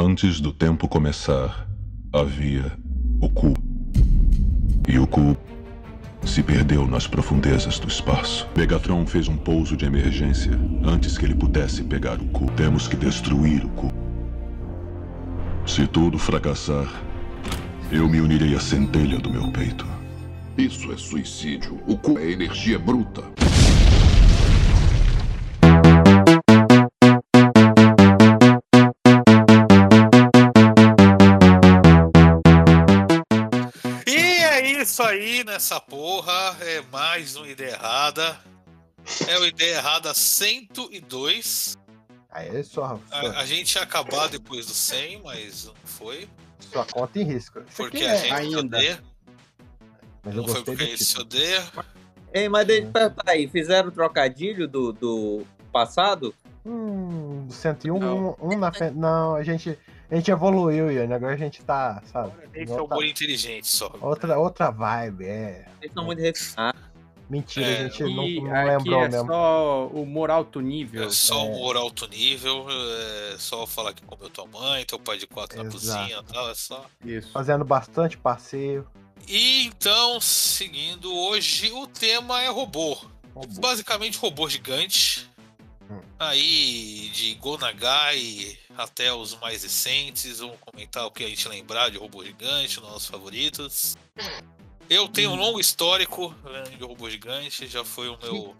Antes do tempo começar, havia o cu. E o cu se perdeu nas profundezas do espaço. Megatron fez um pouso de emergência antes que ele pudesse pegar o cu. Temos que destruir o cu. Se tudo fracassar, eu me unirei à centelha do meu peito. Isso é suicídio. O cu é energia bruta. Aí nessa porra. É mais uma ideia errada. É o ideia errada 102. Aí sua, A, sua, a gente ia acabar depois do 100, mas não foi. sua conta em risco. Isso Porque a é gente ainda. odeia. Mas Não foi porque a gente se título. odeia. Ei, mas deixa, pera- peraí, fizeram o trocadilho do, do passado? Hum, do 101, Não. um, um na frente. Não, a gente, a gente evoluiu, Ian. Agora a gente tá, sabe? Esse é o outra, humor inteligente só. outra, outra vibe, é. Vocês são muito refinados. Mentira, É, a gente não, não aqui lembrou é mesmo. só o humor alto nível. É só humor alto nível, é só falar que comeu tua mãe, teu pai de quatro na Exato. cozinha e tal, é só. Isso. Fazendo bastante passeio. E então, seguindo hoje, o tema é robô. Robô. Basicamente robô gigante. Aí, de Gonagai até os mais recentes. Vamos comentar o que a gente lembrar de robô gigante, nossos favoritos. Eu tenho um longo histórico né, de robô gigante, já foi o meu.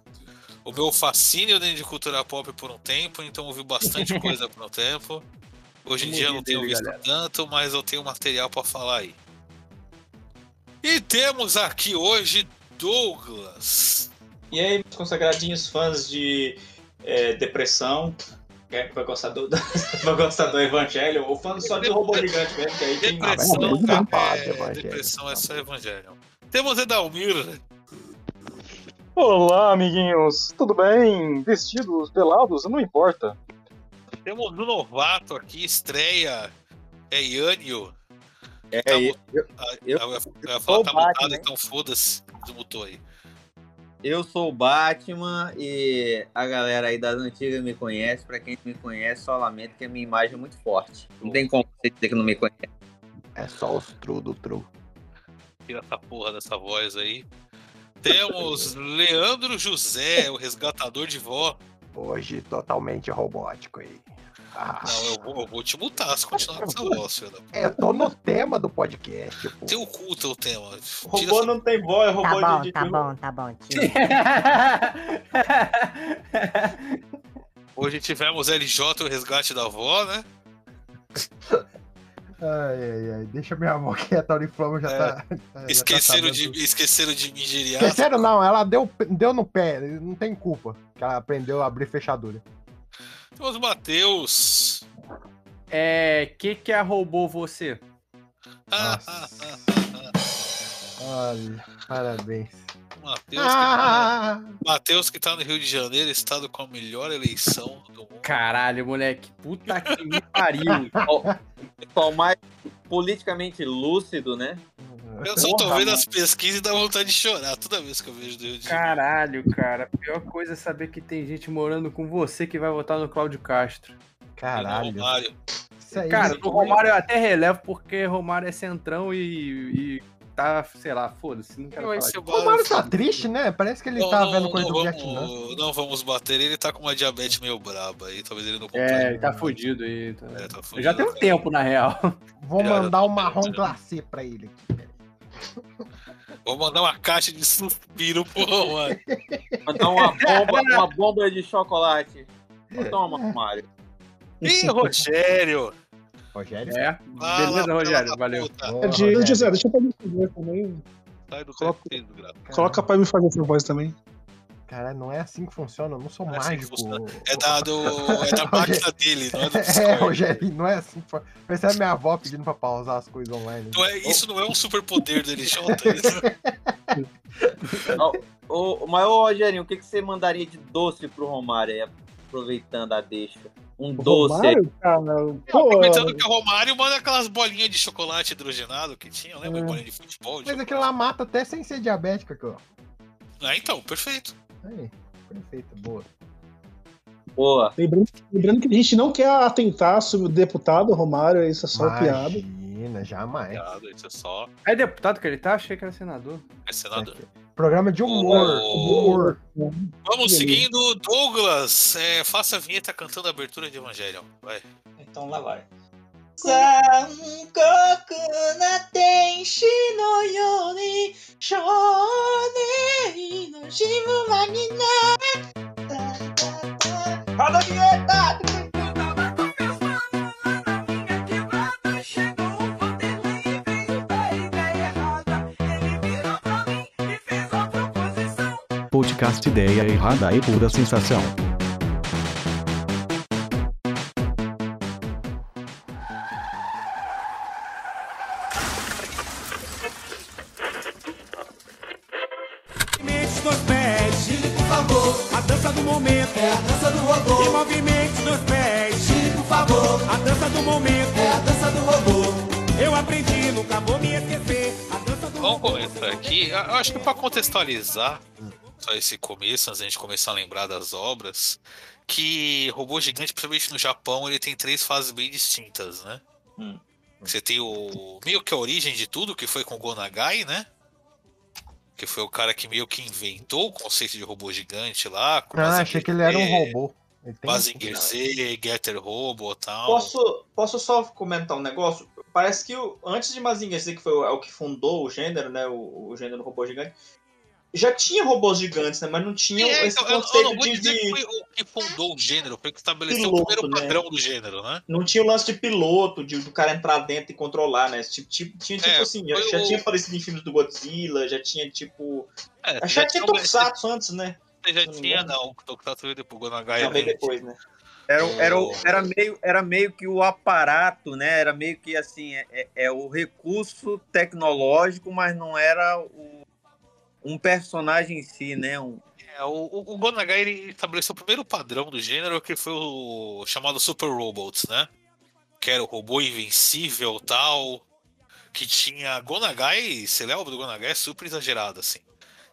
O meu fascínio dentro de cultura pop por um tempo, então eu vi bastante coisa por um tempo. Hoje em dia eu não tenho dele, visto galera. tanto, mas eu tenho material pra falar aí. E temos aqui hoje Douglas. E aí, meus consagradinhos fãs de é, depressão, é que vai gostar do, vai gostar do Evangelho, ou fã só de robô gigante mesmo, que aí tem Depressão, mas é, rapaz, é, Evangelho. depressão é só evangelho. Temos Edalmir. Olá, amiguinhos. Tudo bem? Vestidos, pelados, não importa. Temos um novato aqui, estreia. É Yânio. É, Tá eu, Ah, eu- eu, eu tá mutado, hein? então foda-se. Desmutou aí. eu sou o Batman e a galera aí das antigas me conhece. Pra quem me conhece, só lamento que a minha imagem é muito forte. Não tem como você dizer que não me conhece. É só os true do true. Tira essa porra dessa voz aí. Temos Leandro José, o resgatador de vó. Hoje totalmente robótico aí. Ah, Não, eu vou, eu vou te mutar se continuar com essa voz, filho. da puta. eu tô no tema do podcast, pô. Teu cu, teu tema. Tira Robô essa- não tem voz, é robô Tá de, bom, de- tá de- bom, tá bom. Hoje tivemos LJ, o resgate da avó, né? Ai, ai, ai. Deixa minha avó quieta, a Auriflama já É. tá. já tá Esqueceram de, esqueceram de me geriar. Esqueceram não, ela deu, deu no pé, não tem culpa. Que ela aprendeu a abrir fechadura. Temos o Matheus. É, que que é robô você? Ah, ah, ah, ah, Olha, parabéns. ah. Matheus, que tá, Ah, Matheus que tá no Rio de Janeiro, estado com a melhor eleição do mundo. Caralho, moleque. Puta que me pariu. Pessoal mais politicamente lúcido, né? Eu só tô vendo as pesquisas e dá vontade de chorar toda vez que eu vejo do Rio de Janeiro. Caralho, cara. A pior coisa é saber que tem gente morando com você que vai votar no Cláudio Castro. Caralho. Romário. Isso aí. Cara, do Romário eu até relevo porque Romário é centrão e, e tá, sei lá, foda-se, não quero falar. Disso. O Romário tá triste, né? Parece que ele Não, tá não, vendo coisa não do vamos, Vietnã. Não vamos bater, ele tá com uma diabetes meio braba aí, talvez ele não compre. É, ele tá fudido aí. tá- É, tá fudido, Já tem um cara. tempo, na real. Vou mandar um marrom glacê pra ele aqui. peraí. Vou mandar uma caixa de suspiro pro Romário. Mandar uma bomba, uma bomba de chocolate. Toma, Mário. Ih, Rogério! Rogério? É. Fala, Beleza, Rogério, valeu. puta. Boa, de, Rogério. José, deixa eu fazer também. Sai do Coloca-. Coloca pra me fazer essa voz também. Cara, não é assim que funciona, eu não sou Não é assim mágico. funciona. É da, do, é da máquina dele, não é do É, Discord. Rogério, não é assim. que fu- Parece a minha avó pedindo pra pausar as coisas online. Não é- isso não é um superpoder do LJ. Isso, Ô, mas, ô, Rogerinho, o que, que você mandaria de doce pro Romário aí, aproveitando a deixa? Um O doce aí. Romário, cara, pô, aproveitando que o Romário manda aquelas bolinhas de chocolate hidrogenado que tinha, lembra? É. Bolinha de futebol. de Mas aquilo lá mata até sem ser diabética, aqui, ó. Ah, então, perfeito. Aí, perfeito, boa. Boa. Lembrando, lembrando que a gente não quer atentar sobre o deputado Romário, isso é só piada. Imagina, jamais. Piada, Isso é só. É deputado que ele tá? Achei que era senador. É senador. Programa de humor. Oh. Humor. Vamos seguindo. Douglas, é, faça a vinheta cantando a abertura de Evangelion. Vai. Então lá vai. 三国の天使のように少年の自分はになった。ハドリエタ Podcast Ideia Errada e Pura Sensação. Contextualizar só esse começo, antes da gente começar a lembrar das obras, que Robô Gigante, principalmente no Japão, ele tem três fases bem distintas, né? Hum. Você tem o meio que a origem de tudo, que foi com o Gonagai, né? Que foi o cara que meio que inventou o conceito de robô gigante lá. com Ah, achei que ele era um robô. Mazinger Z, Getter Robo e tal. Posso, posso só comentar um negócio? Parece que o, antes de Mazinger Z, que foi o, é o que fundou o gênero, né? O, o gênero robô gigante, já tinha robôs gigantes, né? Mas não tinha É, esse então, eu, eu conceito não vou de, dizer que de- foi o que fundou o gênero, foi o que estabeleceu Piloto, o primeiro né? padrão do gênero, né? Não tinha o lance de piloto, de, do cara entrar dentro e controlar, né? Tipo, tipo- tinha tipo É, assim, já, já o- tinha aparecido em filmes do Godzilla, já tinha tipo. É, Já, tinha tinha um- Tokusatsu antes, né? Você já não tinha, não. O Tokusatsu veio depois, Gonagai Já veio depois, né? Era, era, era, meio, era meio que o aparato, né? Era meio que assim, é, é- é o recurso tecnológico, mas não era o- um personagem em si, né? Um, É, o, o, o Gonagai ele estabeleceu o primeiro padrão do gênero, que foi o chamado Super Robots, né? Que era o robô invencível tal. Que tinha. Gonagai, você lembra do Gonagai? É super exagerado, assim.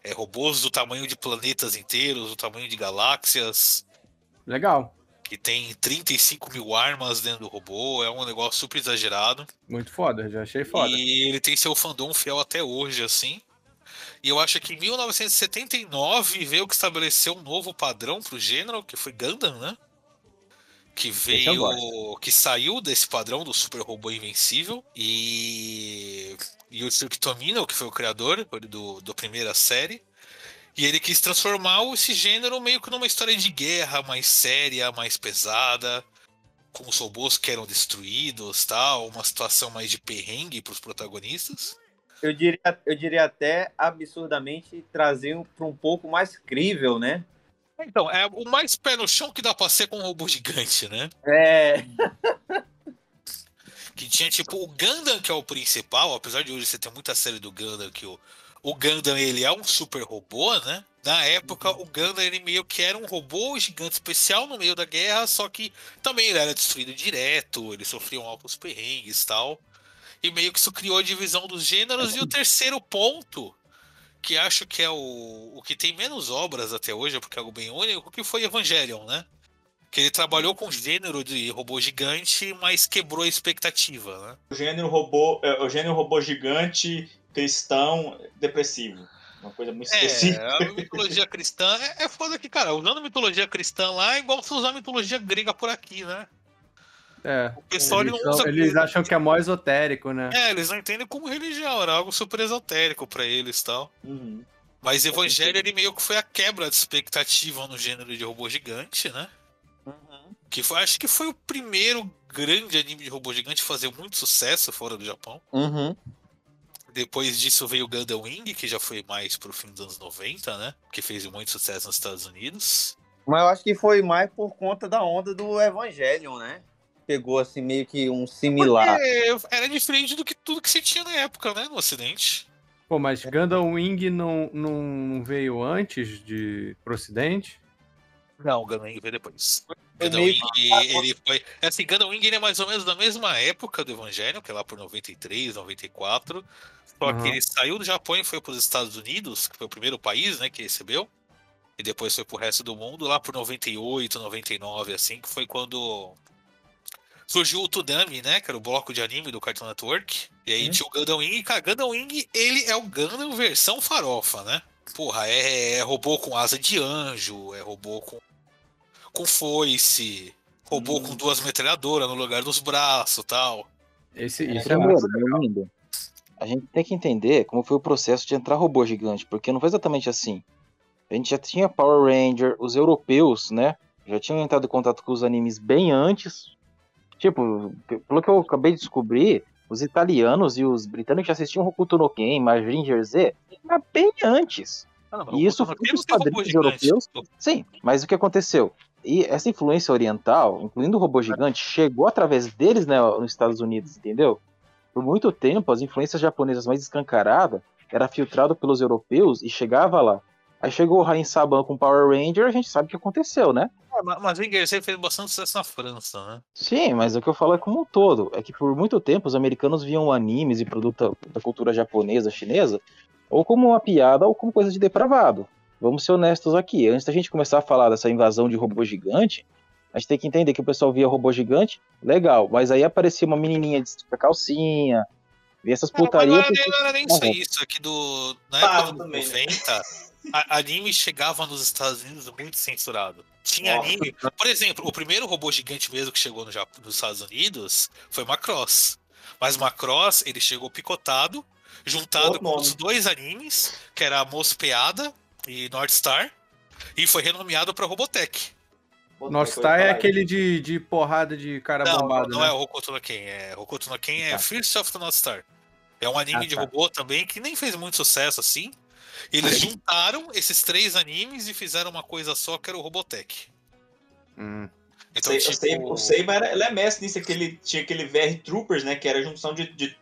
É, robôs do tamanho de planetas inteiros, do tamanho de galáxias. Legal. Que tem 35 mil armas dentro do robô. É um negócio super exagerado. Muito foda, já achei foda. E ele tem seu fandom fiel até hoje, assim. E eu acho que em 1979 veio que estabeleceu um novo padrão pro gênero, que foi Gundam, né? Que veio. que saiu desse padrão do super robô invencível. E. E o Tsuki Tomino, que foi o criador do, do primeira série. E ele quis transformar esse gênero meio que numa história de guerra mais séria, mais pesada, com os robôs que eram destruídos, tal, uma situação mais de perrengue para os protagonistas. Eu, diria, eu diria até absurdamente trazer para um pouco mais crível, né? Então, é o mais pé no chão que dá pra ser com um robô gigante, né? É, Que tinha tipo o Gundam, que é o principal, apesar de hoje você ter muita série do Gundam que o, o Gundam ele é um super robô, né? Na época o Gundam ele meio que era um robô gigante especial no meio da guerra, só que também ele era destruído direto, eles sofriam altos perrengues e tal. E meio que isso criou a divisão dos gêneros. E o terceiro ponto, que acho que é o, o que tem menos obras até hoje, porque é algo bem único, que foi Evangelion, né? Que ele trabalhou com gênero de robô gigante, mas quebrou a expectativa, né? O gênero robô, é, o gênero robô gigante, cristão, depressivo. Uma coisa muito específica. É, a mitologia cristã é, é foda que, cara, usando mitologia cristã lá é igual você usar mitologia grega por aqui, né? É. O pessoal ele Eles, não usa. eles acham que é mó esotérico, né? É, eles não entendem como religião, era algo super esotérico pra eles e tal. Uhum. Mas Evangelho ele meio que foi a quebra de expectativa no gênero de robô gigante, né? Que foi, acho que foi o primeiro grande anime de robô gigante a fazer muito sucesso fora do Japão. uhum. Depois disso veio o Gundam Wing, que já foi mais pro fim dos anos 90, né? Que fez muito sucesso nos Estados Unidos. Mas eu acho que foi mais por conta da onda do Evangelion, né? Pegou assim meio que um similar. Porque era diferente do que tudo que se tinha na época, né? No Ocidente. Pô, mas Gundam Wing não, não veio antes de pro ocidente? Não, o Gundam Wing veio depois. Foi Gundam meio Wing, ele foi. é Assim, Gundam Wing ele é mais ou menos da mesma época do Evangelho, que é lá por 93, 94. Só Uhum. que ele saiu do Japão e foi para os Estados Unidos, que foi o primeiro país, né, que recebeu. e depois foi pro resto do mundo, lá por 98, 99, assim, que foi quando surgiu o Tudami, né? Que era o bloco de anime do Cartoon Network. E aí Hum. tinha o Gundam Wing, e cara, Gundam Wing, ele é o Gundam versão farofa, né? Porra, é, é robô com asa de anjo, é robô com, com foice, robô Hum. com duas metralhadoras no lugar dos braços tal. Esse, É, isso é primeiro, massa. meu lindo, a gente tem que entender como foi o processo de entrar robô gigante, porque não foi exatamente assim. A gente já tinha Power Ranger, os europeus, né? Já tinham entrado em contato com os animes bem antes. Tipo, pelo que eu acabei de descobrir, os italianos e os britânicos já assistiam Hokuto no Ken, Mazinger Z, bem antes. Ah, não, E isso foi os padrinhos europeus. Sim, mas o que aconteceu? E essa influência oriental, incluindo o robô gigante, chegou através deles né, nos Estados Unidos, entendeu? Por muito tempo, as influências japonesas mais escancaradas era filtrado pelos europeus e chegava lá. Aí chegou o Rain Saban com Power Ranger, a gente sabe o que aconteceu, né? Ah, mas- Mas Winger Z fez bastante sucesso na França, né? Sim, mas o que eu falo é como um todo. É que por muito tempo os americanos viam animes e produto da cultura japonesa, chinesa, ou como uma piada ou como coisa de depravado. Vamos ser honestos aqui. Antes da gente começar a falar dessa invasão de robô gigante, a gente tem que entender que o pessoal via robô gigante, legal, mas aí aparecia uma menininha de calcinha, via essas Não, não putarias. era, nem- não era nem só isso, é que do, na época dos também, né? 90, a- anime chegava nos Estados Unidos muito censurado. Tinha Nossa. anime. Por exemplo, o primeiro robô gigante mesmo que chegou no Jap- nos Estados Unidos foi Macross. Mas Macross, ele chegou picotado, juntado com os dois animes, que era a Mospeada e North Star, e foi renomeado para Robotech. North Star é aquele de, de porrada de cara Não, bombado, não né? é o Hokuto no Ken, é Hokuto no Ken é Tá. First of the North Star. É um anime Ah, de tá. robô também que nem fez muito sucesso assim. Eles juntaram esses três animes e fizeram uma coisa só que era o Robotech. Hum. Então, Sei- tipo, eu sei- o Seiba era, ele é mestre nisso, aquele, tinha aquele VR Troopers, né? Que era a junção de, de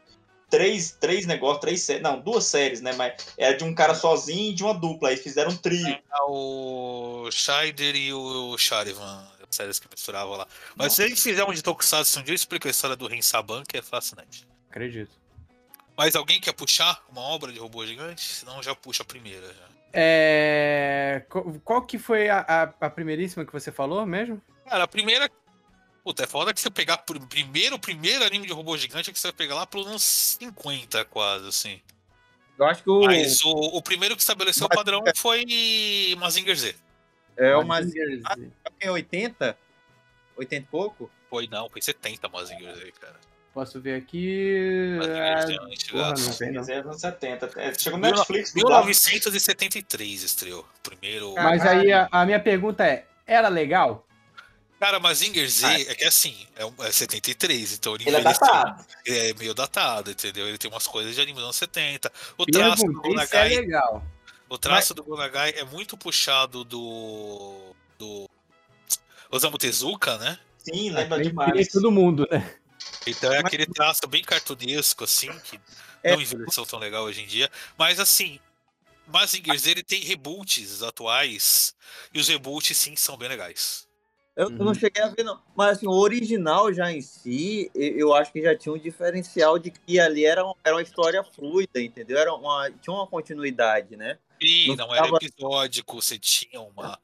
três, três negócios, três séries, não, duas séries, né? Mas era de um cara sozinho e de uma dupla, aí fizeram um trio. era o Scheider e o Charivan, as séries que misturavam lá. Mas se a gente fizer um de Tokusatsu um dia, eu explico a história do Ren Saban, que é fascinante. Acredito. Mas alguém quer puxar uma obra de robô gigante? Senão já puxa a primeira. Já. É... Qual, que foi a, a, a primeiríssima que você falou mesmo? Cara, a primeira. Puta, é foda que você pegar pr- primeiro, o primeiro anime de robô gigante é que você vai pegar lá pelos anos 50, quase, assim. Eu acho que o. Mas o, o primeiro que estabeleceu o padrão foi Mazinger Z. É o mais. Ah, é 80? 80 e pouco? Foi não, foi 70 Mazinger Z, cara. Posso ver aqui. É Ah, porra, não tem, não. Mas é anos 70. É, chegou no Netflix, dublado. 1973 estreou. Primeiro. Mas aí a, a minha pergunta é: era legal? Cara, Mazinger Z é que assim, é, um- é 73, então ele Ele é datado. É meio datado, entendeu? Ele tem umas coisas de anime dos anos 70. O traço do Perguntei se é Gonagai. legal. O traço do Gonagai é muito puxado do. do. Osamu Tezuka, né? Sim, lembra Tem demais. todo mundo, né? Então é aquele traço bem cartunesco, assim, que não envelheceu tão legal hoje em dia. Mas assim, Mazinger Z ele tem reboots atuais, e os reboots sim são bem legais. Eu Uhum. não cheguei a ver, não. Mas assim, o original já em si, e- eu acho que já tinha um diferencial de que ali era, era uma história fluida, entendeu? Era uma, tinha uma continuidade, né? E Não não era ficava- episódico, você tinha uma.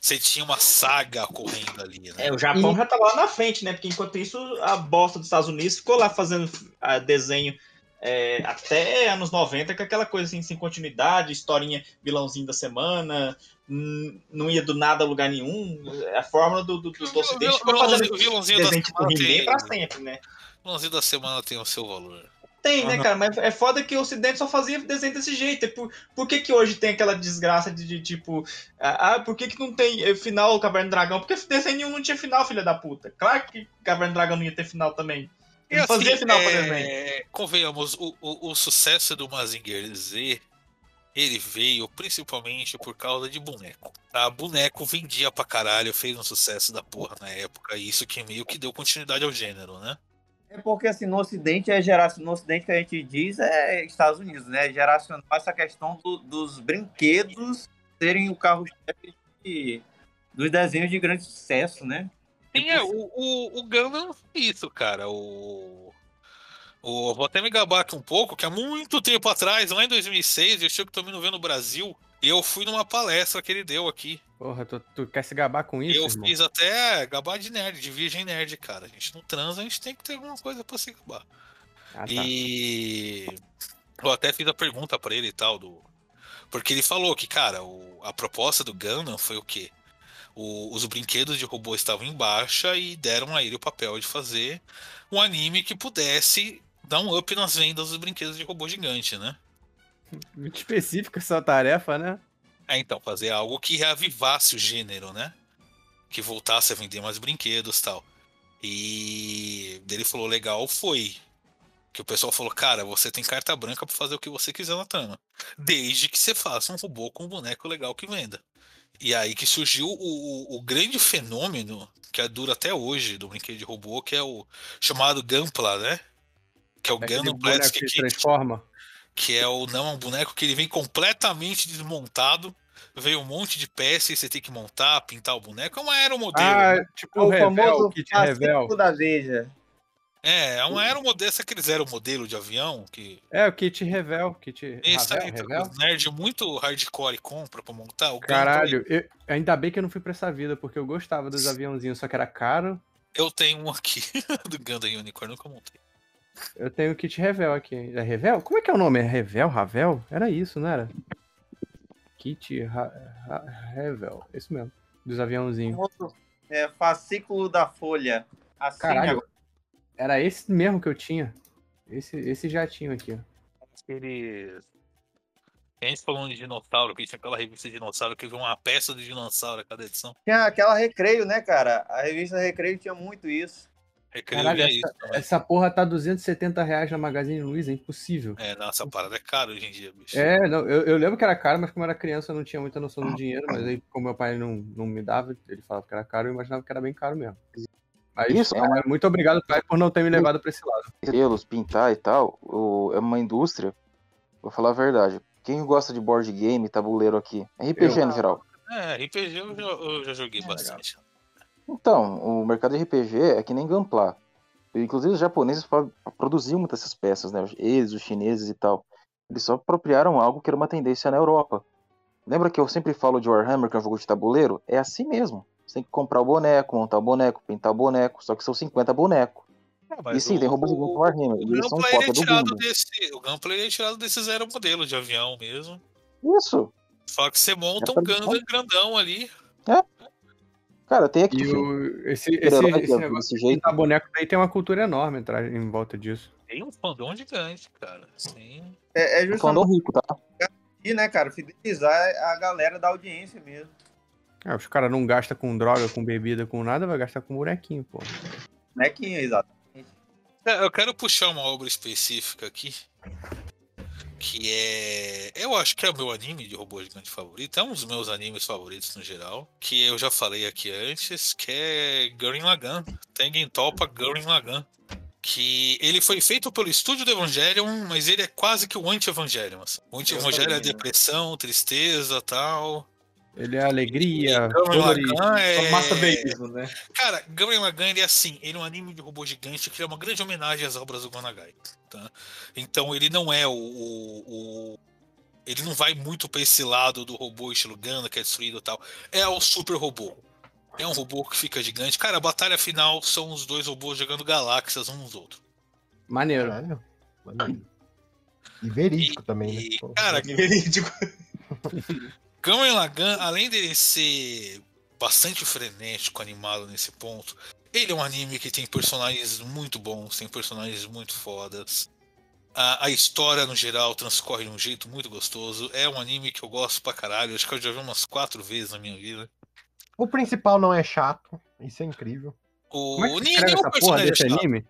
Você tinha uma saga correndo ali, né? É, o Japão já tava lá na frente, né? Porque enquanto isso, a bosta dos Estados Unidos ficou lá fazendo ah, desenho é, até anos 90, com aquela coisa assim, sem continuidade, historinha vilãozinho da semana, não ia do nada a lugar nenhum. A fórmula do, do, do, do Ocidente fazendo vilãozinho- vilãozinho da semana tem- pra sempre, né? O lance da semana tem o seu valor. Tem, né, cara? Mas é foda que o Ocidente só fazia desenho desse jeito. Por, por que, que hoje tem aquela desgraça de, de, tipo. Ah, por que, que não tem eh, final Caverna do Dragão? Porque desenho nenhum não tinha final, filha da puta. Claro que Caverna do Dragão não ia ter final também. E Não fazia assim, final pra é, desenho. Convenhamos, o, o, o sucesso do Mazinger Z ele veio principalmente por causa de boneco. Tá? Boneco vendia pra caralho, fez um sucesso da porra na época, e isso que meio que deu continuidade ao gênero, né? É porque assim, no Ocidente é geracional. No Ocidente que a gente diz é Estados Unidos, né? Geracional essa questão do- dos brinquedos serem o carro-chefe de- dos desenhos de grande sucesso, né? Sim, é, o, o, o Gundam isso, cara. O, o, vou até me gabar aqui um pouco, que há muito tempo atrás, lá em 2006, eu que também não vendo no Brasil, Eu fui numa palestra que ele deu aqui. Porra, tu, tu quer se gabar com isso? eu irmão? fiz até gabar de nerd, de virgem nerd, cara. A gente não transa, a gente tem que ter alguma coisa pra se gabar. Ah, tá. E eu até fiz a pergunta pra ele e tal, do... porque ele falou que, cara, o- a proposta do Gundam foi o quê? O- os brinquedos de robô estavam em baixa e deram a ele o papel de fazer um anime que pudesse dar um up nas vendas dos brinquedos de robô gigante, né? Muito específica essa tarefa, né? É, então, fazer algo que reavivasse o gênero, né? Que voltasse a vender mais brinquedos e tal. E ele falou, legal foi. Que o pessoal falou, cara, você tem carta branca pra fazer o que você quiser na trama. Desde que você faça um robô com um boneco legal que venda. E aí que surgiu o, o- o grande fenômeno, que dura até hoje, do brinquedo de robô, que é o chamado Gunpla, né? Que é o Aquele Gundam Plastic que transforma. que é o não é um boneco que ele vem completamente desmontado. Vem um monte de peças e você tem que montar, pintar o boneco. É uma aeromodelo. Ah, né? tipo o Revel, kit Revel. da Veja. É, é uma aeromodelo. Sabe aqueles aeromodelo de avião que É, o kit Revel. Kit Isso Ravel, aí, Revel? os nerd muito hardcore compra pra montar. O Caralho, eu- ainda bem que eu não fui pra essa vida, porque eu gostava dos aviãozinhos, só que era caro. Eu tenho um aqui do Gundam Unicorn, nunca montei. Eu tenho o kit Revel aqui. É Revel? Como é que é o nome? É Revel? Ravel? Era isso, não era? Kit Ra Ra- Revel. Isso mesmo. Dos aviãozinhos. É, fascículo da Folha. Assim Caralho. agora. Era esse mesmo que eu tinha. Esse, esse jatinho aqui, ó. Aqueles. A gente falando de dinossauro, que tinha aquela revista de dinossauro que viu uma peça de dinossauro a cada edição. Tinha aquela Recreio, né, cara? A revista Recreio tinha muito isso. Recreio Caralho, é essa, isso. também. essa porra tá 270 reais na Magazine Luiza, é impossível. É, nossa, a parada é caro hoje em dia, bicho. É, não, eu, eu lembro que era caro, mas como eu era criança eu não tinha muita noção do dinheiro, mas aí como meu pai não, não me dava, ele falava que era caro, eu imaginava que era bem caro mesmo. Mas, Isso, é, muito obrigado, pai, por não ter me levado pra esse lado. Estrelos, pintar e tal, o- é uma indústria. Vou falar a verdade. Quem gosta de board game, tabuleiro aqui, RPG Eu. no geral. É, RPG eu já, eu já joguei bastante. Então, o mercado de RPG é que nem Gunpla. Inclusive os japoneses produziam muitas dessas peças, né? Eles, os chineses e tal. Eles só apropriaram algo que era uma tendência na Europa. Lembra que eu sempre falo de Warhammer, que é um jogo de tabuleiro? É assim mesmo. Você tem que comprar o boneco, montar o boneco, pintar o boneco, só que são 50 bonecos. e sim, tem robôs igual o Warhammer, O eles são Gunpla ele é tirado desse. O Gunpla ele é tirado desses aeromodelos de avião mesmo. Isso. Só que você monta É um Gundam grandão ali. Cara, tem aqui, E o, esse, esse, esse negócio de jeito. pintar boneco aí tem uma cultura enorme em volta disso. Tem um fandom gigante, cara. Sim. É, é Um fandom justamente rico, tá? e, né, cara, fidelizar a galera da audiência mesmo. Ah, os caras não gastam com droga, com bebida, com nada, vai gastar com bonequinho, pô. Bonequinho, exato. É, Eu quero puxar uma obra específica aqui. Que é. Eu acho que é o meu anime de robô gigante favorito. É um dos meus animes favoritos no geral. Que eu já falei aqui antes. Que é Gurren Lagann. Tengen Toppa Gurren Lagann. Que ele foi feito pelo estúdio do Evangelion, mas ele é quase que o anti-Evangelion. assim. O anti-Evangelion é depressão, tristeza tal. Ele é alegria. Lagann é. Massa babyismo, né? Cara, Gurren Lagann ele é assim, ele é um anime de robô gigante que é uma grande homenagem às obras do Gonagai, tá? Então ele não é o, o- o- ele não vai muito pra esse lado do robô estilo Gundam que é destruído e tal. É o super robô. É um robô que fica gigante. Cara, a batalha final são os dois robôs jogando galáxias uns nos outros. Maneiro. Caralho. maneiro. E verídico também, né? E, cara, Verídico. Gurren Lagann, além dele ser bastante frenético, animado nesse ponto, ele é um anime que tem personagens muito bons, tem personagens muito fodas. A, a história, no geral, transcorre de um jeito muito gostoso. É um anime que eu gosto pra caralho. Acho que eu já vi umas quatro vezes na minha vida. O principal não é chato. Isso é incrível. O, Como é que nenhum essa porra personagem é desse chato. anime?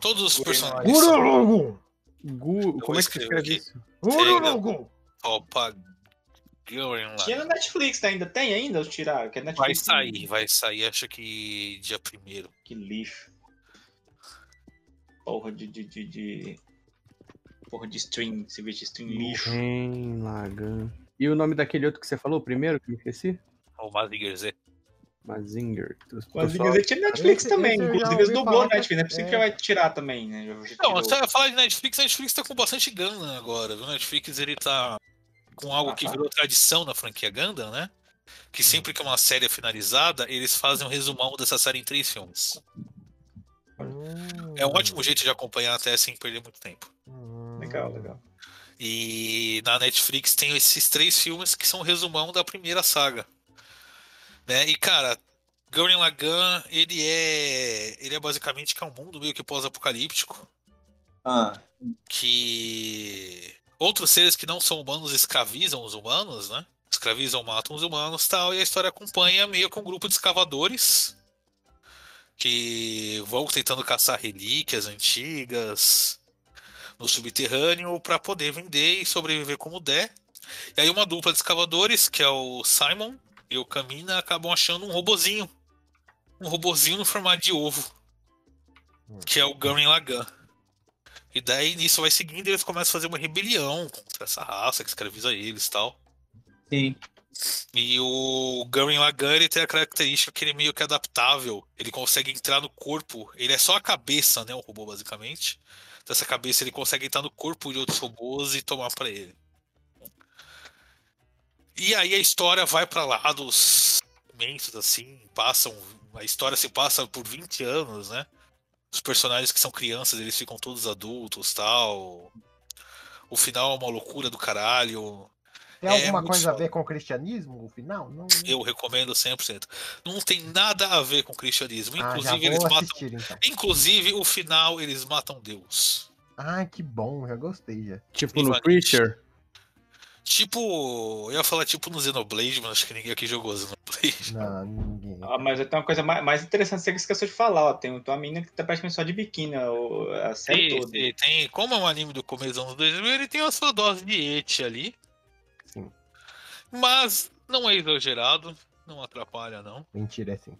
Todos os personagens são Ururugu! Gu... Como é que escreve isso? Ururugu! Opa, Gurren Tinha Lagann. no Netflix, né? ainda tem ainda? Os tiraram? Que é Vai sair, vai sair, acho que dia primeiro. Que lixo. Porra de, de, de, de- Porra de stream, serviço de stream lixo. Lagann. E o nome daquele outro que você falou, o primeiro, que me esqueci? O Mazinger Z. Mazinger. Mas Pessoal- Ziggs tinha Netflix Esse- também. eu Inclusive, eles dublou falar no Netflix. Não é possível é. que vai tirar também, né? Não, você vai falar de Netflix, Netflix tá com bastante Gundam agora, viu? Netflix ele tá com algo que virou tradição na franquia Gundam, né? Que sempre que uma série é finalizada, eles fazem um resumão dessa série em três filmes. É um ótimo jeito de acompanhar até sem perder muito tempo. Legal, legal. E na Netflix tem esses três filmes que são o resumão da primeira saga. Né? E cara, Gurren Lagann, ele é ele é basicamente que é um mundo meio que pós-apocalíptico Ah, que outros seres que não são humanos escravizam os humanos, né? Escravizam, matam os humanos, tal, e a história acompanha meio que um grupo de escavadores que vão tentando caçar relíquias antigas no subterrâneo para poder vender e sobreviver como der. E aí uma dupla de escavadores, que é o Simon e o Camina, acabam achando um robozinho. Um robozinho no formato de ovo. Que é o Gurren Lagann. E daí nisso vai seguindo e eles começam a fazer uma rebelião contra essa raça que escraviza eles e tal. sim. E o Gurren Lagann tem a característica que ele é meio que adaptável. Ele consegue entrar no corpo. Ele é só a cabeça, né? O robô, basicamente. Dessa cabeça ele consegue entrar no corpo de outros robôs e tomar pra ele. E aí a história vai pra lados imensos, assim. Passam. A história se passa por 20 anos, né? Os personagens que são crianças, eles ficam todos adultos tal. O final é uma loucura do caralho. Tem É alguma muito coisa a ver com o cristianismo, o final? Não. Eu recomendo 100%. Não tem nada a ver com o cristianismo. Ah, Inclusive, eles vou matam. assistir então. Inclusive, o final, eles matam Deus. Ah, que bom, já gostei já. Tipo no. Preacher. Tipo, eu ia falar tipo no Xenoblade, mas acho que ninguém aqui jogou Xenoblade. Não, ninguém. Ah, mas tem uma coisa mais, mais interessante que você esqueceu de falar, ó. Tem uma menina que tá praticamente só de biquíni, o- a série E, toda. e tem, como é um anime do começo dos anos 2000, ele tem a sua dose de et ali. Sim. Mas não é exagerado, não atrapalha, não. Mentira, é assim.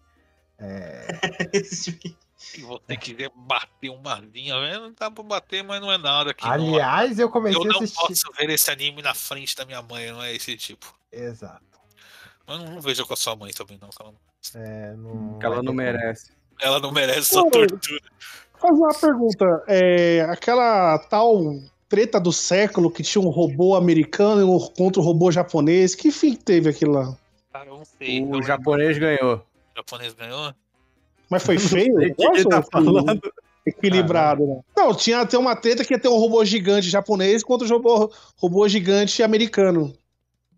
É... Se você quiser bater uma vinha, velho, dá pra bater, mas não é nada que não- Aliás, eu comecei eu a não assistir. posso ver esse anime na frente da minha mãe, não é esse tipo. Exato. Mas não, não veja com a sua mãe também, não. que ela não- É, não... Que ela não merece. Ela não merece essa tortura. Fazer uma pergunta. É, aquela tal treta do século que tinha um robô americano contra um robô japonês, que fim que teve aquilo lá? Cara, eu não sei. O japonês ganhou. O japonês ganhou? Mas foi feio? sei o que ele tá foi falando. Equilibrado, né? Não, tinha até uma treta que ia ter um robô gigante japonês contra um robô, robô gigante americano.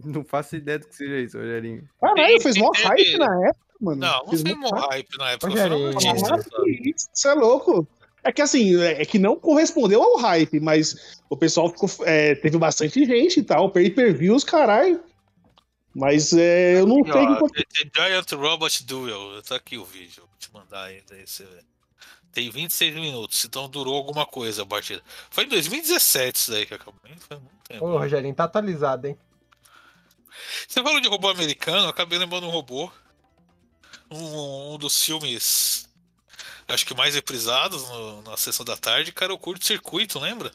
Não faço ideia do que seja isso, Rogerinho. Caralho, fez mó hype na época, mano. Não, não Fez tem mó mó hype na época. Rogerinho. Foi isso, é louco. É que assim, é é que não correspondeu ao hype, mas o pessoal ficou, é, teve bastante gente e tal, pay-per-views, caralho. Mas é, eu não Aqui, sei ó, que The, The Giant Robot Duel. Tá aqui o vídeo. Vou te mandar aí, daí você vê. Tem 26 minutos, então durou alguma coisa a partida. Foi em 2017 isso daí que acabou. hein? Foi muito tempo. Ô, Rogerinho, tá atualizado, hein? Você falou de robô americano, eu acabei lembrando um robô. Um, um dos filmes, acho que mais reprisados no- na sessão da tarde, cara, o Curto Circuito, lembra?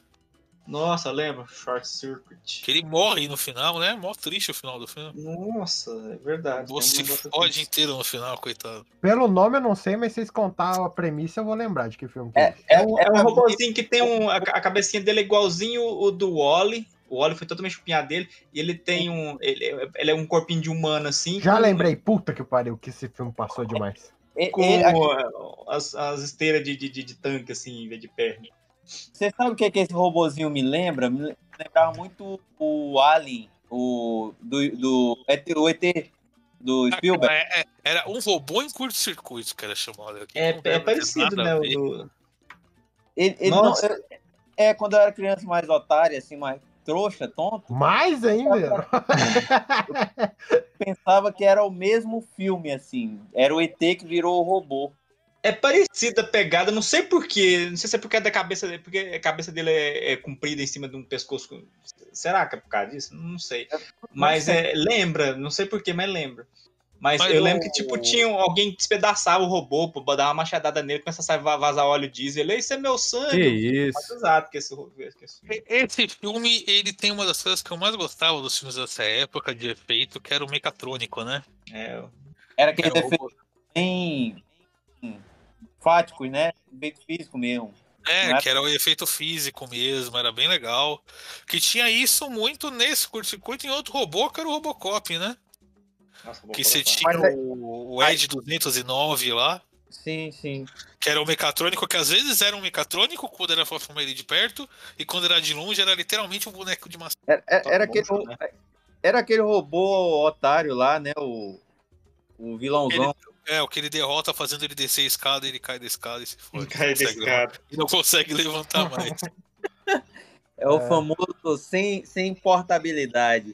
Nossa, lembra? Short Circuit. Que ele morre no final, né? Mó triste o final do filme. Nossa, é verdade. Um negócio fode inteiro no final, coitado. Pelo nome eu não sei, mas se vocês contar a premissa, eu vou lembrar de que filme que É, é. é, É um robôzinho que tem um. A, a cabecinha dele é igualzinho o do Wally. O Wally foi totalmente chupinhado dele. E ele tem um. Ele, ele é um corpinho de humano assim. Já com- lembrei, puta que pariu, que esse filme passou demais. É, Com é, as, as esteiras de, de, de, de tanque, assim, em vez de perna. Você sabe o que, é que esse robozinho me lembra? Me le- lembrava muito o Alien, o do, do ET, o ET do Spielberg. É, é, era um robô em curto-circuito que era chamado aqui. É, é parecido, né? do- Ele, ele não- é, é, quando eu era criança mais otária, assim, mais trouxa, tonto, Mais ainda? pensava que era o mesmo filme, assim. Era o ET que virou o robô. É parecida a pegada, não sei porquê. Não sei se é porque é da cabeça dele, porque a cabeça dele é, é comprida em cima de um pescoço. Será que é por causa disso? Não sei. Mas é, lembra, não sei porquê, mas lembra. Mas, Mas eu o- lembro que, tipo, tinha alguém que despedaçava o robô pra dar uma machadada nele, começa a va- vazar óleo diesel. Ele, isso é meu sangue. Que isso? Exato que esse robô. que esse- Esse filme, ele tem uma das coisas que eu mais gostava dos filmes dessa época de efeito, que era o mecatrônico, né? É, Era aquele Era o efeito bem hum, fáticos, né? Efeito físico mesmo. É, Não que era o efeito físico mesmo, era bem legal. Que tinha isso muito nesse curto-circuito em outro robô, que era o Robocop, né? que você tinha Mas é- o, o Ed 209 lá, Sim, sim. que era o mecatrônico, que às vezes era um mecatrônico quando era filmar ele de perto, e quando era de longe era literalmente um boneco de massa. Era, era- Tá era aquele, ro- era aquele robô otário lá, né? O, o vilãozão. É, o que ele derrota fazendo ele descer a escada, ele cai da escada e se fode. Cai não da consegue escada. levantar- E não consegue levantar mais. É o É. famoso sem, sem portabilidade.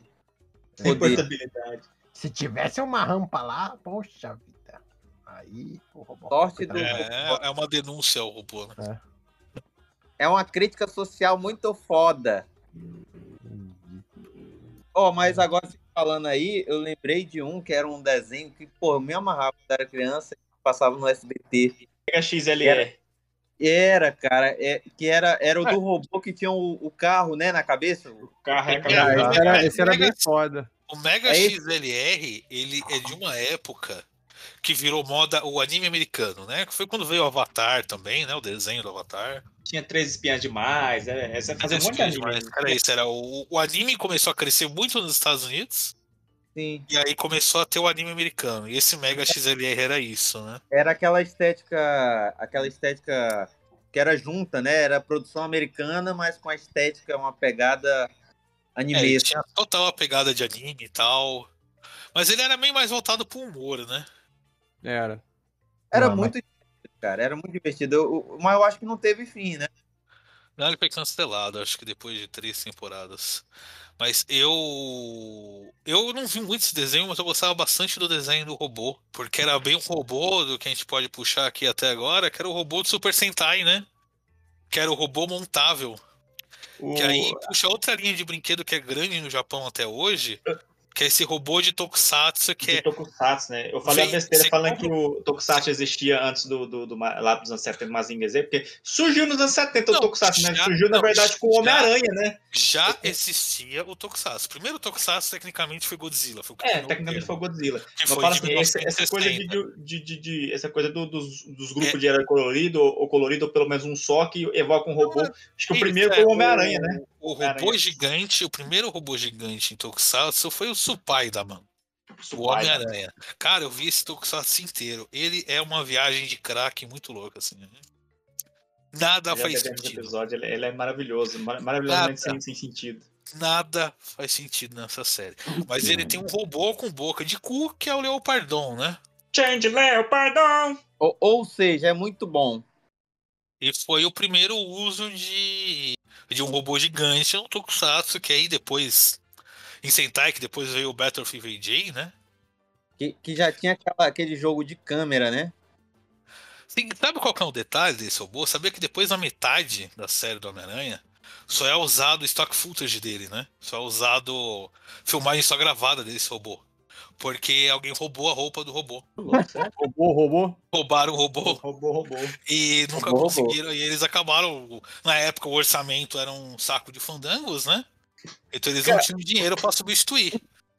Sem Poder. portabilidade. Se tivesse uma rampa lá, poxa vida. Aí o robô. Sorte do- É, é uma denúncia ao robô, né? É uma crítica social muito foda. Ó, mas agora falando aí, eu lembrei de um que era um desenho que, pô, eu me amarrava quando era criança, passava no SBT. XLR. Era, cara, é, que era, era o do robô que tinha o, o carro, né, na cabeça. O carro é Ah, esse era, esse era bem foda. O Mega É XLR, ele é de uma época que virou moda o anime americano, né? Que foi quando veio o Avatar também, né? O desenho do Avatar. Tinha três espiãs demais. É, essa fazia um monte de anime. cara, isso era o, o anime começou a crescer muito nos Estados Unidos. Sim. E aí começou a ter o anime americano. E esse Mega XLR era isso, né? Era aquela estética, aquela estética que era junta, né? Era produção americana, mas com a estética, uma pegada É, anime. tinha total a pegada de anime e tal. Mas ele era meio mais voltado pro humor, né? Era. Era Não, muito divertido, cara. Era muito divertido. Eu- mas eu acho que não teve fim, né? Não, ele foi cancelado, acho que depois de três temporadas. Mas eu. Eu não vi muito esse desenho, mas eu gostava bastante do desenho do robô. Porque era bem um robô do que a gente pode puxar aqui até agora, que era o robô do Super Sentai, né? Que era o robô montável. Que aí puxa outra linha de brinquedo que é grande no Japão até hoje, que é esse robô de Tokusatsu, que De é. Tokusatsu, né? Eu falei a Vem- besteira falando que o Tokusatsu existia antes do, do, do lá dos anos 70 do Mazinger Z, porque surgiu nos anos 70 o Não, Tokusatsu, né? já- Surgiu, na não, verdade, com o Homem-Aranha, né? Já existia o Tokusatsu. Primeiro Tokusatsu, tecnicamente, foi Godzilla. Foi o É, o tecnicamente foi o Godzilla. Que Mas foi fala de assim, essa, essa coisa de, 1960. de, de, de- essa coisa do- dos, dos grupos É. de herói colorido, ou colorido, ou pelo menos um só, que evoca um robô. Acho que o primeiro é, foi o Homem-Aranha, né? O robô gigante, o primeiro robô gigante em Tokusatsu foi o Supai da mano. O? Homem-Aranha. Cara, eu vi esse Tokusatsu inteiro. Ele é uma viagem de crack muito louca, assim. né? Nada Já faz sentido. episódio, ele, ele é maravilhoso, mar- maravilhosamente sem, sem sentido. Nada faz sentido nessa série. Mas ele tem um robô com boca de cu, que é o Leopardon, né? Change Leopardon! Ou, ou seja, é muito bom. E foi o primeiro uso de, de um robô gigante no Tokusatsu, que aí depois. Em Sentai, que depois veio o Battlefield VJ, né? Que, que já tinha aquela- aquele jogo de câmera, né? Sim, sabe qual que é o detalhe desse robô? Sabia que depois da metade da série do Homem-Aranha, só é usado stock footage dele, né? Só é usado filmagem só gravada desse robô. Porque alguém roubou a roupa do robô. Robô, robô. Roubaram o robô Robô, robô. e nunca Roubou, conseguiram. E eles acabaram. Na época o orçamento era um saco de fandangos, né? Então eles não Cara, tinham dinheiro pra substituir.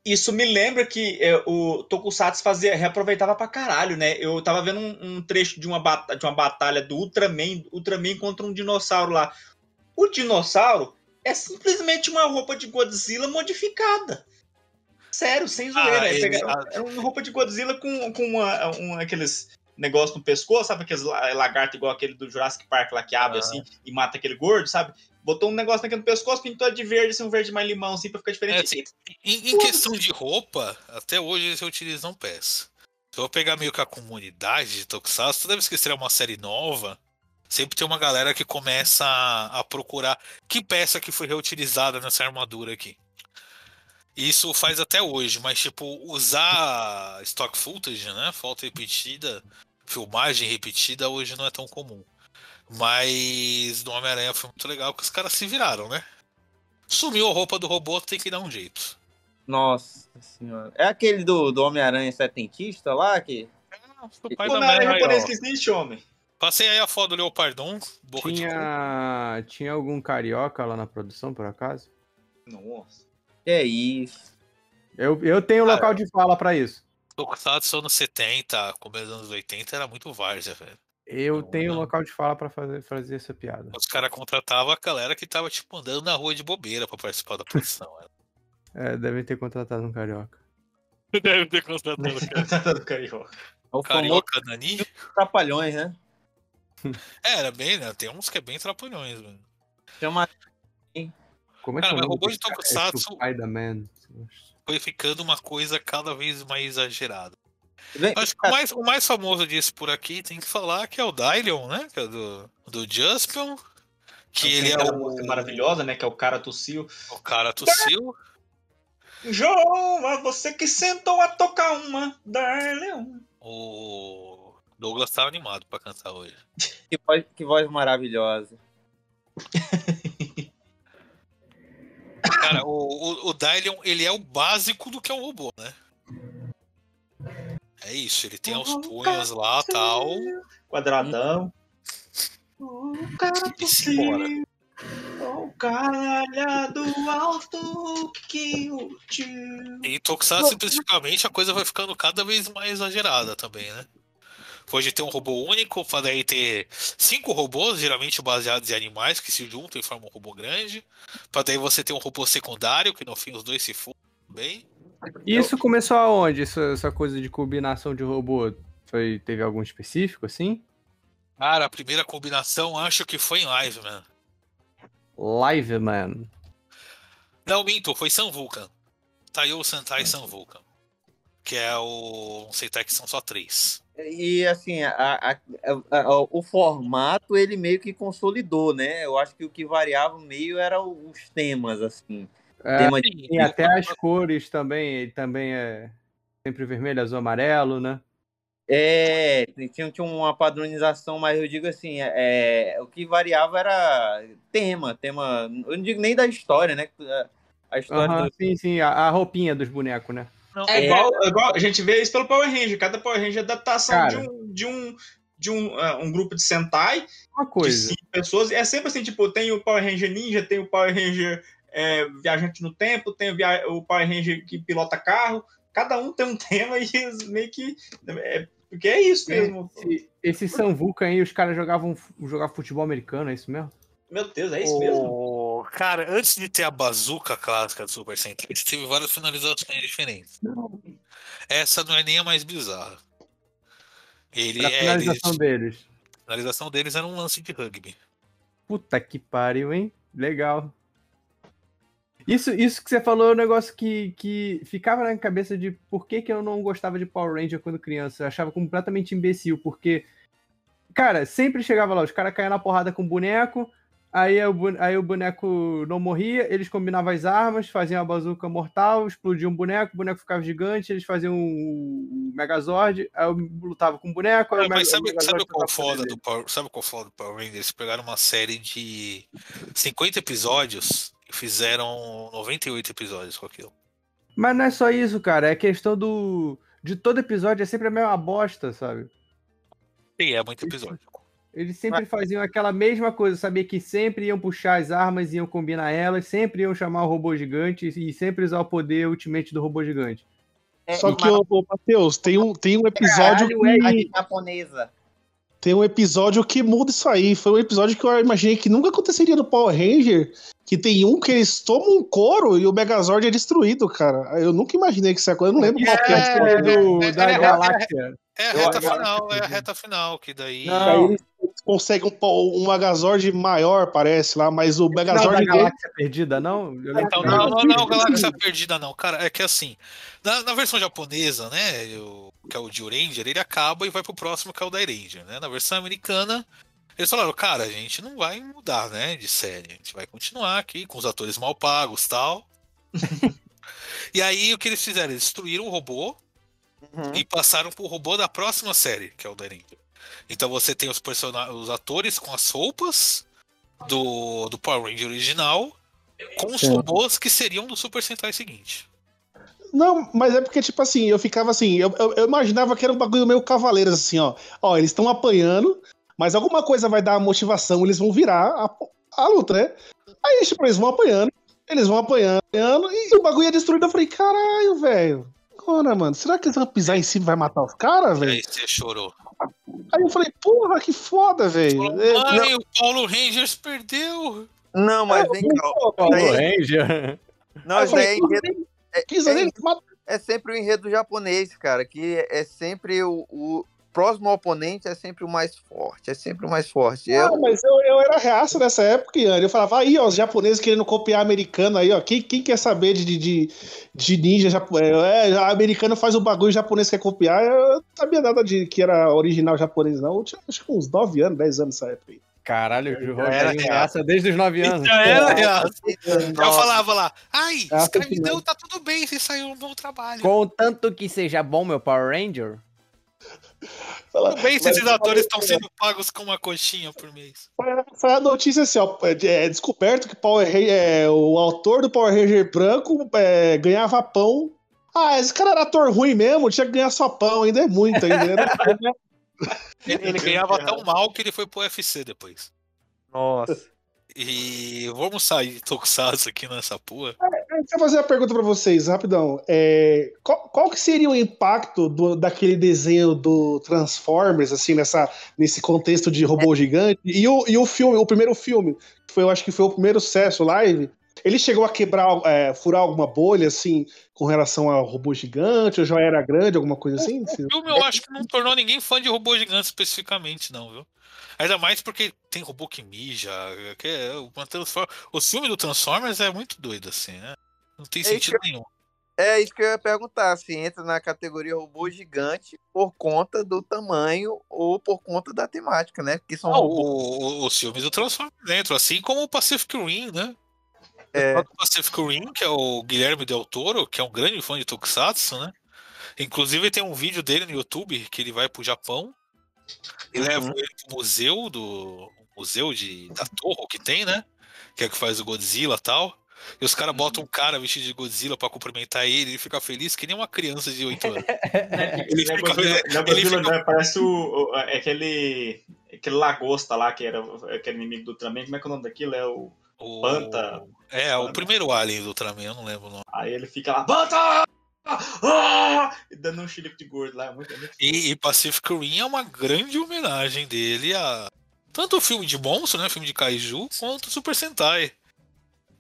Isso me lembra que é, o Tokusatsu fazia, reaproveitava pra caralho, né? Eu tava vendo um, um trecho de uma, de uma batalha do Ultraman, Ultraman contra um dinossauro lá. O dinossauro é simplesmente uma roupa de Godzilla modificada. Sério, sem zoeira. Ah, É ele- pegar- ah. é uma roupa de Godzilla com, com uma, um, aqueles negócios no pescoço, sabe? Aqueles la- lagarto igual aquele do Jurassic Park lá que abre Ah. assim e mata aquele gordo, sabe? Botou um negócio aqui no pescoço, pintou de verde, assim, um verde mais limão, assim, pra ficar É, diferente. assim, em, em questão de roupa, até hoje eles utilizam peça. Se eu pegar meio que a comunidade de Tokusatsu, toda vez que estreia uma série nova, sempre tem uma galera que começa a, a procurar que peça que foi reutilizada nessa armadura aqui. Isso faz até hoje, mas tipo, usar stock footage, né? Foto repetida, filmagem repetida, hoje não é tão comum. Mas no Homem-Aranha foi muito legal que os caras se viraram, né? Sumiu a roupa do robô, tem que dar um jeito. Nossa senhora. É aquele do, do Homem-Aranha setentista lá que. O pai da Homem-Aranha japonês que existe, homem. Passei aí a foto do Leopardon, boca. Tinha, tinha algum carioca lá na produção, por acaso? Nossa. É isso. Eu, eu tenho local de fala pra isso. Tokusatsu anos 70, começo dos anos 80, era muito várzea, velho. Eu tenho local de fala pra fazer, fazer essa piada. Os caras contratavam a galera que tava, tipo, andando na rua de bobeira pra participar da produção. né? É, devem ter contratado um carioca. Deve ter contratado o cara. Contratado carioca. O Carioca Nani? Trapalhões, né? É, era bem, né? Tem uns que é bem trapalhões, mano. Chama. Como é Cara, que mas é o robô de cara? Tokusatsu- É. Foi ficando uma coisa cada vez mais exagerada. Vem- Acho que o mais, o mais famoso disso por aqui tem que falar que é o Dylion, né? Que é do, do Jaspion. Que Tem ele é o, música maravilhosa, né? Que é o cara tossiu. o cara tossiu. João, é você que sentou a tocar uma da Leão. O Douglas tá animado pra cantar hoje. Que voz, que voz maravilhosa. Cara, o, o, o Dylion, ele é o básico do que é um robô, né? É isso, ele tem os punhos lá tal. Quadradão. O cara E simbora. O cara do alto que o tio. E Tokusatsu, especificamente, a coisa vai ficando cada vez mais exagerada também, né? Pode ter um robô único, para daí ter cinco robôs, geralmente baseados em animais, que se juntam e formam um robô grande. Para daí você ter um robô secundário, que no fim os dois se fundem bem. Isso começou aonde? Essa, essa coisa de combinação de robô? Foi, teve algum específico, assim? Cara, a primeira combinação acho que foi em Live, man. Live Man. Não, minto, foi Sun Vulcan. Taiyo Sentai Sun Vulcan. Que é o. Não sei até que são só três. E assim, a- a- a- o formato ele meio que consolidou, né? Eu acho que o que variava meio eram os temas, assim. É, Tema de- e até as cores também, ele também é sempre vermelho, azul, amarelo, né? É, tinha, tinha uma padronização, mas eu digo assim, é, o que variava era tema, tema. Eu não digo nem da história, né? A história Aham, do. sim, sim, a, a roupinha dos bonecos, né? É, igual, é igual- a gente vê isso pelo Power Ranger. Cada Power Ranger é adaptação Cara. de um de um de um, ah, um grupo de Sentai Uma de coisa. cinco pessoas. É sempre assim, tipo, tem o Power Ranger Ninja, tem o Power Ranger é, Viajante no Tempo, tem o, via- o Power Ranger que pilota carro. Cada um tem um tema e eles meio que. É, porque é isso mesmo. Esse, esse Sam Vulcan aí, os caras jogavam, jogavam futebol americano, é isso mesmo? Meu Deus, é isso mesmo. Cara, antes de ter a bazuca clássica do Super Sentai, teve várias finalizações diferentes. Essa não é nem a mais bizarra. Ele A é. finalização eles- deles. a finalização deles era um lance de rugby. Puta que pariu, hein? Legal. Isso, isso que você falou é um negócio que, que ficava na cabeça de por que, que eu não gostava de Power Ranger quando criança. Eu achava completamente imbecil, porque, cara, sempre chegava lá, os caras caíam na porrada com o boneco, aí aí o boneco não morria, eles combinavam as armas, faziam a bazuca mortal, explodiam o boneco, o boneco ficava gigante, eles faziam o Megazord, aí eu lutava com o boneco, o mas sabe, o sabe qual foda do Power, sabe qual foda do Power Rangers? Eles pegaram uma série de 50 episódios e fizeram 98 episódios com aquilo. Mas não é só isso, cara. É questão do. De todo episódio é sempre a mesma bosta, sabe? E é muito episódio. Eles sempre faziam aquela mesma coisa, sabia que sempre iam puxar as armas, iam combinar elas, sempre iam chamar o robô gigante e sempre usar o poder ultimate do robô gigante. Só que, ô, ô, Matheus, tem um, tem um episódio Caralho, é que. japonesa. Tem um episódio que muda isso aí. Foi um episódio que eu imaginei que nunca aconteceria no Power Ranger. Que tem um que eles tomam um couro e o Megazord é destruído, cara. Eu nunca imaginei que isso é coisa. Eu não lembro qual que é. É do, da é, galáxia. É a reta final, é a reta final, que daí. Aí eles conseguem um, um Megazord maior, parece lá, mas o Não, Megazord da dele- galáxia perdida, não? Então, não, não, não, Galáxia Perdida não, cara. É que assim, na, na versão japonesa, né, o, que é o Ranger, ele acaba e vai pro próximo, que é o Dai Ranger, né? Na versão americana, eles falaram, cara, a gente não vai mudar, né, de série. A gente vai continuar aqui com os atores mal pagos e tal. e aí, o que eles fizeram? Eles destruíram o robô e passaram pro robô da próxima série, que é o Dai Ranger. Então você tem os, persona- os atores com as roupas do, do Power Ranger original com os robôs que seriam do Super Sentai seguinte. Não, mas é porque, tipo assim, eu ficava assim, eu, eu, eu imaginava que era um bagulho meio cavaleiros, assim, ó. Ó, eles estão apanhando, mas alguma coisa vai dar a motivação, eles vão virar a, a luta, né? Aí, tipo, eles vão apanhando, eles vão apanhando, apanhando, e o bagulho é destruído. Eu falei, caralho, velho. Agora, mano, será que eles vão pisar em cima e vai matar os caras, velho? aí você chorou. Aí eu falei, porra, que foda, velho. É, Ai, o Paulo Rangers perdeu. Não, mas vem cá. Paulo daí- Ranger. Não, isso daí é é, é- é sempre o enredo japonês, cara, que é sempre o, o próximo oponente é sempre o mais forte, é sempre o mais forte. Ah, Eu, mas eu, eu era reaça nessa época, Ian. Eu falava, aí, ó, os japoneses querendo copiar americano aí, ó. Quem, quem quer saber de, de, de ninja japonês? É, americano faz o bagulho, o japonês quer copiar. Eu não sabia nada de que era original japonês, não. Eu tinha acho que uns 9 anos, 10 anos nessa época aí. Caralho, o Já era Rogério reaça desde os 9 anos. Já era, já. Eu falava lá, ai, escravidão tá tudo bem, você saiu um bom trabalho. Contanto que seja bom, meu Power Ranger. Fala- Tudo bem se esses atores estão sendo pagos com uma coxinha por mês. Foi, a notícia assim, ó. É, é descoberto que Power Ranger, é, o autor do Power Ranger branco é, ganhava pão. Ah, esse cara era ator ruim mesmo, tinha que ganhar só pão, ainda é muito ainda. né? Ele, ele ganhava tão mal que ele foi pro UFC depois. Nossa. E vamos sair toxados aqui nessa porra. Deixa eu fazer uma pergunta pra vocês, rapidão. É, qual, qual que seria o impacto do- daquele desenho do Transformers, assim, nessa, nesse contexto de robô gigante? E o, e o filme, o primeiro filme, que foi, eu acho que foi o primeiro sucesso live, ele chegou a quebrar, é, furar alguma bolha, assim, com relação ao robô gigante, ou já era grande, alguma coisa assim? O filme eu acho que não tornou ninguém fã de robô gigante especificamente, não, viu? Ainda mais porque tem robô que mija. Que é uma. O filme do Transformers é muito doido, assim, né? Não tem É sentido isso nenhum. É isso que eu ia perguntar, se entra na categoria robô gigante por conta do tamanho ou por conta da temática, né? Porque são robôs. o- o- os filmes do Transformers dentro, assim como o Pacific Rim, né? É. O Pacific Rim, que é o Guilherme Del Toro, que é um grande fã de Tokusatsu, né? Inclusive tem um vídeo dele no YouTube que ele vai pro Japão e Uhum. leva ele pro museu do museu de da Torre que tem, né? Que é o que faz o Godzilla e tal. E os caras botam um cara vestido de Godzilla pra cumprimentar ele, ele fica feliz que nem uma criança de 8 anos. Ele Não é fica- Godzilla, não é ele Godzilla, fica-? Parece o, o- é aquele, aquele lagosta lá, que era aquele inimigo do Ultraman. Como é que é o nome daquilo? É o O- Banta. É, o primeiro Alien do Ultraman, eu não lembro o nome. Aí ele fica lá, Banta! Ah! E dando um chilico de gordo lá. É muito, muito E, e Pacific Rim é uma grande homenagem dele a tanto o filme de monstro, né, filme de kaiju, quanto o Super Sentai.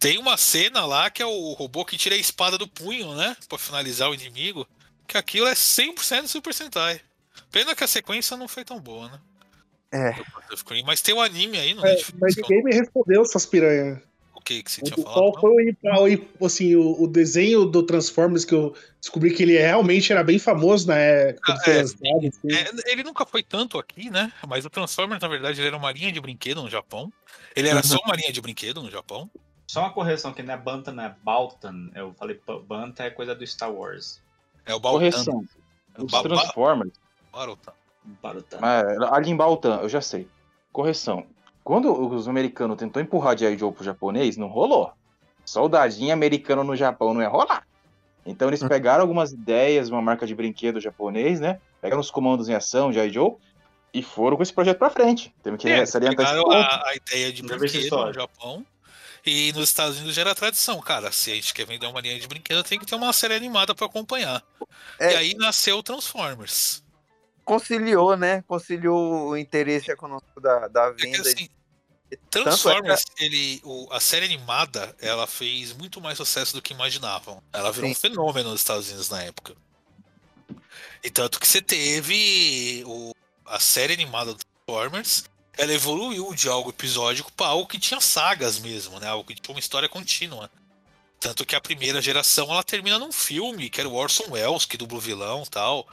Tem uma cena lá que é o robô que tira a espada do punho, né, Pra finalizar o inimigo, que aquilo é 100% Super Sentai. Pena que a sequência não foi tão boa, né? É. Mas tem um anime aí no É, Netflix. mas que eu- ninguém me respondeu, suas piranha. O que que você tinha falado? Qual foi o, assim, o, o desenho do Transformers que eu descobri que ele realmente era bem famoso na época foi é, lançado, assim. É, ele nunca foi tanto aqui, né? Mas o Transformers, na verdade, ele era uma linha de brinquedo no Japão. Ele era só uma linha de brinquedo no Japão. Só uma correção, que não é Banta, não é Baltan. Eu falei P- Banta é coisa do Star Wars. É o Correção. Os Ba- Transformers. Barutan. Barutan. Ah, ali em Baltan, eu já sei. Correção. Quando os americanos tentou empurrar G.I. Joe pro japonês, não rolou. Soldadinho americano no Japão não ia rolar. Então eles pegaram algumas ideias, uma marca de brinquedo japonês, né? Pegaram os comandos em ação, G.I. Joe, e foram com esse projeto pra frente. Temos que É, salientar pegaram a, a ideia de brinquedo no. Japão. E nos Estados Unidos já era tradição, cara. Se a gente quer vender uma linha de brinquedo, tem que ter uma série animada pra acompanhar. É. E aí nasceu o Transformers. Conciliou, né? Conciliou o interesse econômico da, da É que venda. assim, Tanto Transformers, ele, o- a série animada, ela fez muito mais sucesso do que imaginavam. Ela virou um Sim. fenômeno nos Estados Unidos na época. E tanto que você teve o- a série animada do Transformers, ela evoluiu de algo episódico para algo que tinha sagas mesmo, né? Algo que tipo uma história contínua. Tanto que a primeira geração ela termina num filme, que era o Orson Welles, que dubla o vilão e tal.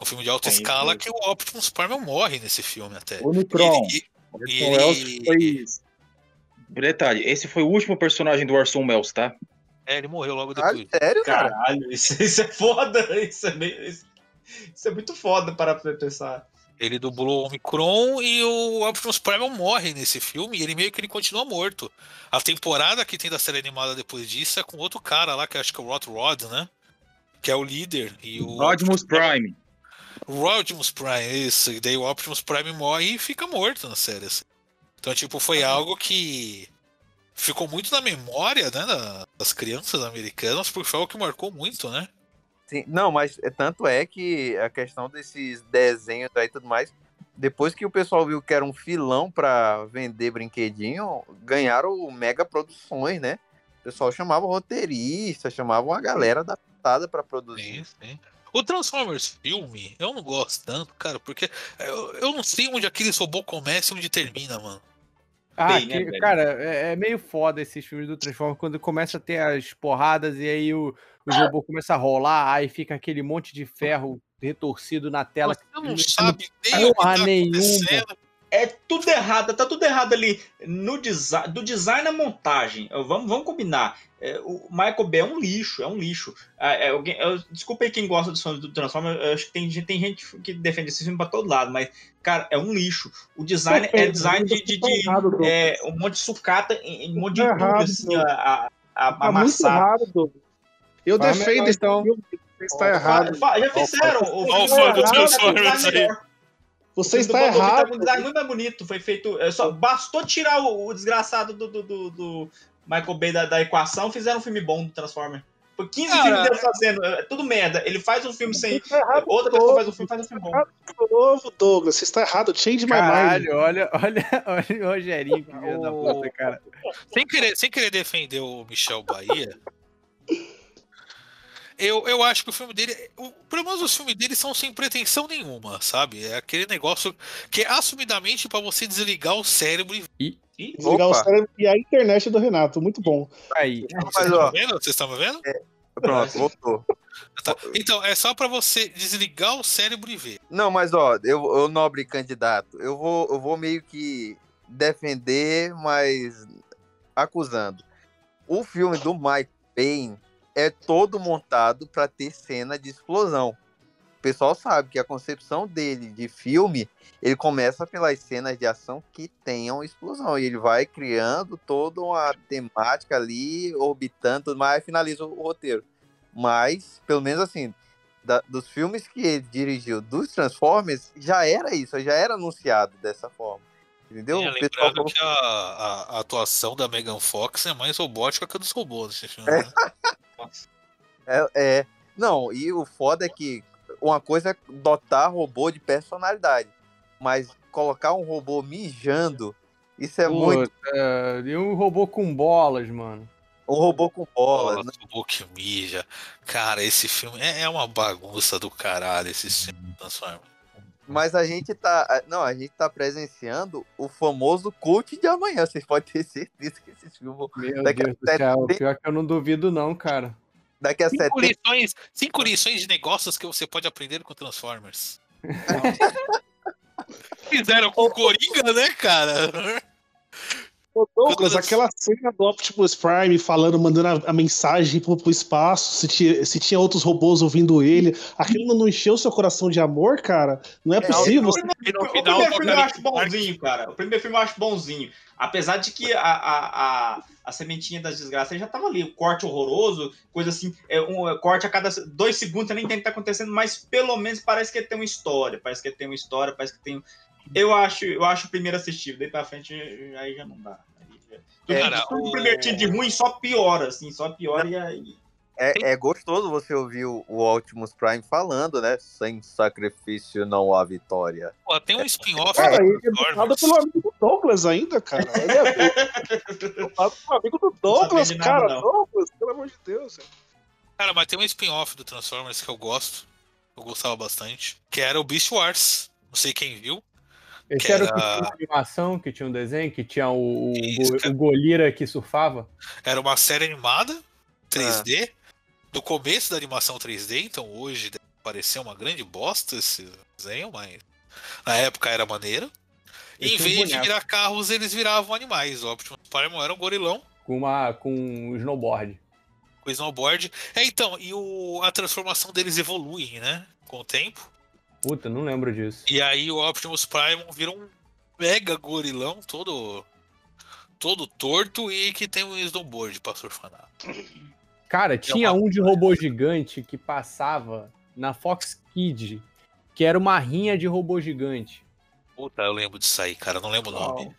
Um filme de alta É escala que o Optimus Prime morre nesse filme até. O Necron. E- e- Orson e Welles ele- foi. Detalhe, esse foi o último personagem do Orson Welles, tá? É, ele morreu logo depois. Ah, sério, cara? Caralho, isso, isso é foda. Isso é, meio, isso, isso é muito foda para pra pensar. Ele dublou o Omicron e o Optimus Prime morre nesse filme e ele meio que ele continua morto. A temporada que tem da série animada depois disso é com outro cara lá, que eu acho que é o Rot Rod, né? Que é o líder. E o Rodimus Prime. Rodimus Prime, isso. E daí o Optimus Prime morre e fica morto na série. assim. Então, tipo, foi algo que ficou muito na memória né, da- das crianças americanas, porque foi algo que marcou muito, né? Sim, não, mas é, tanto é que a questão desses desenhos aí e tudo mais depois que o pessoal viu que era um filão pra vender brinquedinho, ganharam o mega produções, né? O pessoal chamava roteirista, chamava uma galera adaptada pra produzir. Sim, sim. O Transformers filme, eu não gosto tanto, cara, porque eu, eu não sei onde aqueles robôs começam e onde termina, mano. Ah, Bem, né, que- velho? cara, é, é meio foda esses filmes do Transformers quando começa a ter as porradas e aí o, o robô começa a rolar, aí fica aquele monte de ferro retorcido na tela. Você não sabe nem o que tá nenhuma. É tudo errado, tá tudo errado ali no design, do design à montagem. Vamos, vamos combinar. É, o Michael Bay é um lixo, é um lixo. Ah, é, alguém, eu- desculpa aí quem gosta dos filmes do Transformers, eu acho que tem, gente- tem gente que defende esse filme pra todo lado, mas, cara, é um lixo. O design é design de, de- de- errado, é, um monte de sucata, em- um monte de Tá tudo, assim, a, a, a, Tá muito amassado. errado. Eu defendo esse então. filme. Você está errado. Já fizeram. O Olha o filme fã do tá com Transformers design aí. Você O está tá errado. com um design muito mais bonito. Foi feito. é, Só bastou tirar o, o desgraçado do, do, do- do Michael Bay da, da equação, fizeram um filme bom do Transformer. Por 15 Cara, filmes dele fazendo. É tudo merda. Ele faz um filme sem. Errado, Outra pessoa faz um filme faz um filme bom. de novo, Douglas. Você está errado. Change my mind. Caralho, olha, olha, olha o Rogerinho, que filho da puta, cara. Sem querer, sem querer defender o Michel Bahia, eu, eu acho que o filme dele. O, pelo menos os filmes dele são sem pretensão nenhuma, sabe? É aquele negócio que é assumidamente pra você desligar o cérebro e. Desligar o Opa. cérebro e a internet do Renato. Muito bom. Aí. Vocês estão vendo? Vocês estão vendo? pronto, voltou. Tá. Então, é só pra você desligar o cérebro e ver. Não, mas ó, eu, eu nobre candidato, eu vou, eu vou meio que defender, mas acusando. O filme do Mike Payne é todo montado para ter cena de explosão. O pessoal sabe que a concepção dele de filme, ele começa pelas cenas de ação que tenham explosão. E ele vai criando toda uma temática ali, orbitando, e finaliza o roteiro. Mas, pelo menos assim, da- dos filmes que ele dirigiu dos Transformers, já era isso, já era anunciado dessa forma. Entendeu? Pessoal lembrando que a, a- a atuação da Megan Fox é mais robótica que a dos robôs nesse filme. É. né? É, é. Não, e o foda é que uma coisa é dotar robô de personalidade, mas colocar um robô mijando, isso é muito. Puta, E um robô com bolas, mano. Um robô com bolas. Nossa, o robô que mija. Cara, esse filme é, é uma bagunça do caralho, esse filme Transformers. Mas a gente tá. Não, a gente tá presenciando o famoso cult de amanhã. Vocês podem ter certeza que esse filme. Meu daqui, Deus do a, céu. Pior que eu não duvido, não, cara. daqui a Cinco 70 lições, cinco lições de negócios que você pode aprender com Transformers. Fizeram com o Coringa, né, cara? Douglas, aquela cena do Optimus Prime falando, mandando a, a mensagem pro, pro espaço, se tinha, se tinha outros robôs ouvindo ele, aquilo não encheu seu coração de amor, cara? Não é possível. O primeiro, o primeiro filme eu acho bonzinho, cara. O primeiro filme eu acho bonzinho. Apesar de que a, a, a, a sementinha das desgraças já tava ali. O corte horroroso, coisa assim. É um é, corte a cada dois segundos, você nem entende o que tá acontecendo, mas pelo menos parece que tem uma história. Parece que tem uma história, parece que tem. Eu acho, eu acho o primeiro assistível. Daí pra frente, aí já não dá. Aí já- Tudo, Cara, tudo o- primeiro tinha de ruim só piora, assim, só piora e aí. É, é gostoso você ouvir o, o Optimus Prime falando, né? Sem sacrifício não há vitória. Pô, tem um spin-off Cara, do ele é dublado pelo amigo do Douglas ainda, cara. Ele é dublado pelo amigo do Douglas, nada, cara. não. Douglas, pelo amor de Deus. cara. Cara, mas tem um spin-off do Transformers que eu gosto. Eu gostava bastante. Que era o Beast Wars. Não sei quem viu. Esse Que era o que era- tinha uma animação, que tinha um desenho, que tinha o, o, go- o Golira que surfava. Era uma série animada, 3D, Ah. do começo da animação 3D, então hoje deve parecer uma grande bosta esse desenho, mas na época era maneiro. E em tinha um vez de virar carros, eles viravam animais. O Optimus Prime era um gorilão Com, uma, com um snowboard. com snowboard. É, então, e o, a transformação deles evolui, né? Com o tempo. Puta, não lembro disso. E aí o Optimus Prime vira um mega gorilão todo todo torto e que tem um snowboard pra surfar. na- Cara, É tinha um de robô gigante que passava na Fox Kids, que era uma rinha de robô gigante. Puta, eu lembro disso aí, cara. Não lembro o nome.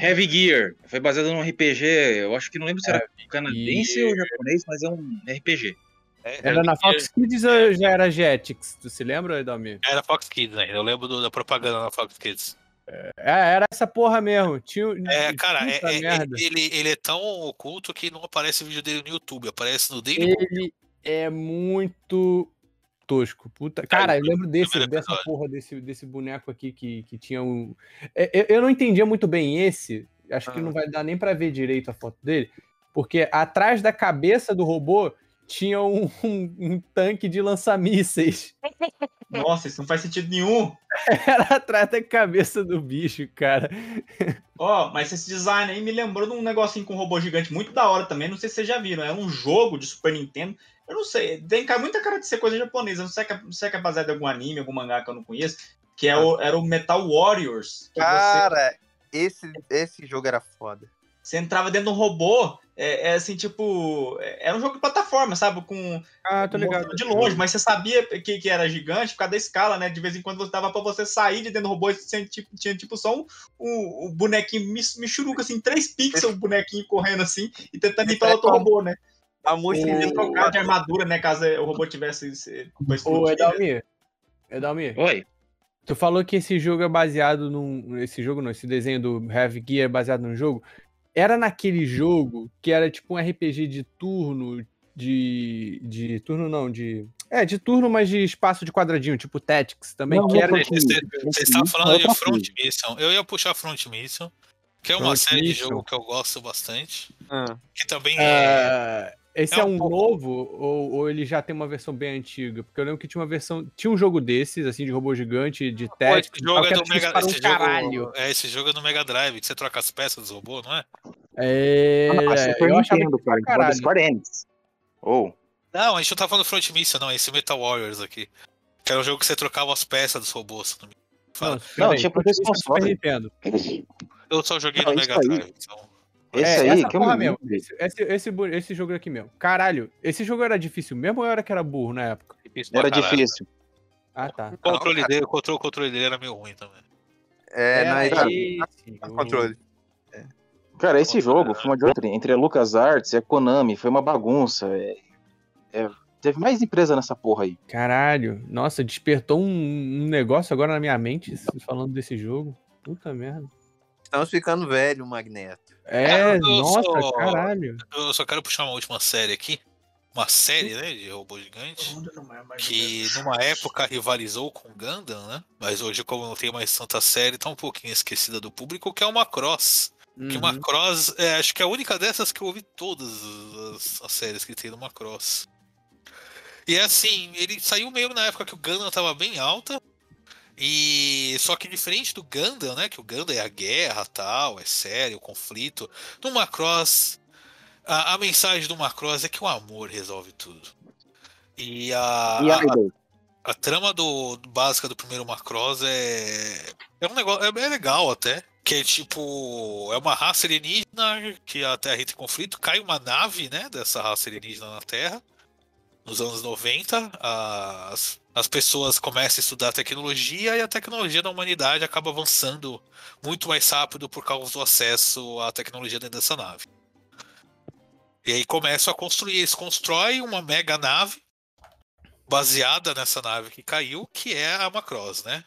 Heavy Gear. Foi baseado num RPG, eu acho que não lembro se era canadense Gear. ou japonês, mas é um RPG. É, Era eu na lembro- Fox Kids ou já era Jetix? Tu se lembra, Edalmir? Era Fox Kids ainda. Eu lembro do- da propaganda na Fox Kids. É, era essa porra mesmo. Tinha, É, cara, é- é- é- ele, ele é tão oculto que não aparece o vídeo dele no YouTube, aparece no Daily. Ele é muito tosco. Puta... Cara, eu lembro desse, dessa porra desse, desse boneco aqui que, que tinha um. É, Eu, eu não entendia muito bem esse. Acho que Ah. não vai dar nem pra ver direito a foto dele. Porque atrás da cabeça do robô tinha um, um- um tanque de lança-mísseis. Nossa, isso não faz sentido nenhum. Era atrás da cabeça do bicho, cara. Ó, mas esse design aí me lembrou de um negocinho com um robô gigante muito da hora também. Não sei se vocês já viram. É um jogo de Super Nintendo. Eu não sei. Tem muita cara de ser coisa japonesa. Não sei, que é- não sei que é baseado em algum anime, algum mangá que eu não conheço. Que é o, era o Metal Warriors. Que você- Cara, esse, esse jogo era foda. Você entrava dentro de um robô, é, é assim, tipo. é- Era um jogo de plataforma, sabe? Com. Ah, tô ligado. De longe, mas você sabia que, que era gigante por causa da escala, né? De vez em quando você dava pra você sair de dentro do robô e você tinha, tinha, tipo só um, um, um bonequinho michuruca, assim, três pixels, o bonequinho correndo assim, e tentando ir pra outro robô, né? A Podia trocar de armadura, né? Caso o robô tivesse. Ô? Edalmir. Edalmir. Oi. Tu falou que esse jogo é baseado num. Esse jogo não, esse desenho do Heavy Gear é baseado num jogo. Era naquele jogo que era tipo um RPG de turno, de. de turno não, de. É, de turno, mas de espaço de quadradinho, tipo Tactics também, Não, que era. foi Você você estava falando de Front Mission. Eu ia puxar Front Mission, que é uma Front série de Mission. jogo que eu gosto bastante. Ah. Que também é. É, esse é é, um um novo ou, ou ele já tem uma versão bem antiga? Porque eu lembro que tinha uma versão. Tinha um jogo desses, assim, de robô gigante, de Tactics. esse jogo que é do difícil Mega um esse caralho. jogo, é, esse jogo é do Mega Drive, que você troca as peças dos robôs, não é? É, Ah, mas Super eu Nintendo, cara. caralho. Square Enix. Ou. Não, a gente não tá falando Front Mission, não, esse Metal Warriors aqui. Que era um jogo que você trocava as peças dos robôs. se não me. Não, Não, tinha pra console. Nintendo. Eu só joguei Não, no Mega aí. Drive. Então... Esse É, aí, essa que eu porra me mesmo. Esse, esse, esse, esse jogo aqui mesmo. Caralho, esse jogo era difícil mesmo ou era que era burro na época? Difícil Era caralho. difícil. Ah, tá. O controle dele, o controle, o controle dele era meio ruim também. É, Era na esse no controle. Cara, esse jogo foi uma de outra. Entre a LucasArts e a Konami, foi uma bagunça. é- é- teve mais empresa nessa porra aí. Caralho, nossa, despertou um, um negócio agora na minha mente falando desse jogo. Puta merda. Estamos ficando velho, Magneto. É, eu nossa, sou- caralho. Eu só quero puxar uma última série aqui. Uma série, né, de robô gigante. Que numa época rivalizou com Gundam, né? Mas hoje, como não tem mais tanta série, tá um pouquinho esquecida do público, que é uma Cross. Que Uhum. uma Cross, é, acho que é a única dessas que eu ouvi todas as, as séries que tem numa Cross. E é assim, ele saiu meio na época que o Gundam tava bem alta. E só que diferente do Gundam, né? Que o Gundam é a guerra, tal, é sério, o conflito. No Macross, a, a mensagem do Macross é que o amor resolve tudo. E a, E a, Idol? a trama do, do- básica do primeiro Macross é é um negócio é, é legal até, que é tipo é uma raça alienígena que a Terra entra em conflito, cai uma nave, né, dessa raça alienígena na Terra nos anos 90, as, as pessoas começam a estudar tecnologia e a tecnologia da humanidade acaba avançando muito mais rápido por causa do acesso à tecnologia dentro dessa nave. E aí começam a construir, eles constroem uma mega nave baseada nessa nave que caiu, que é a Macross, né?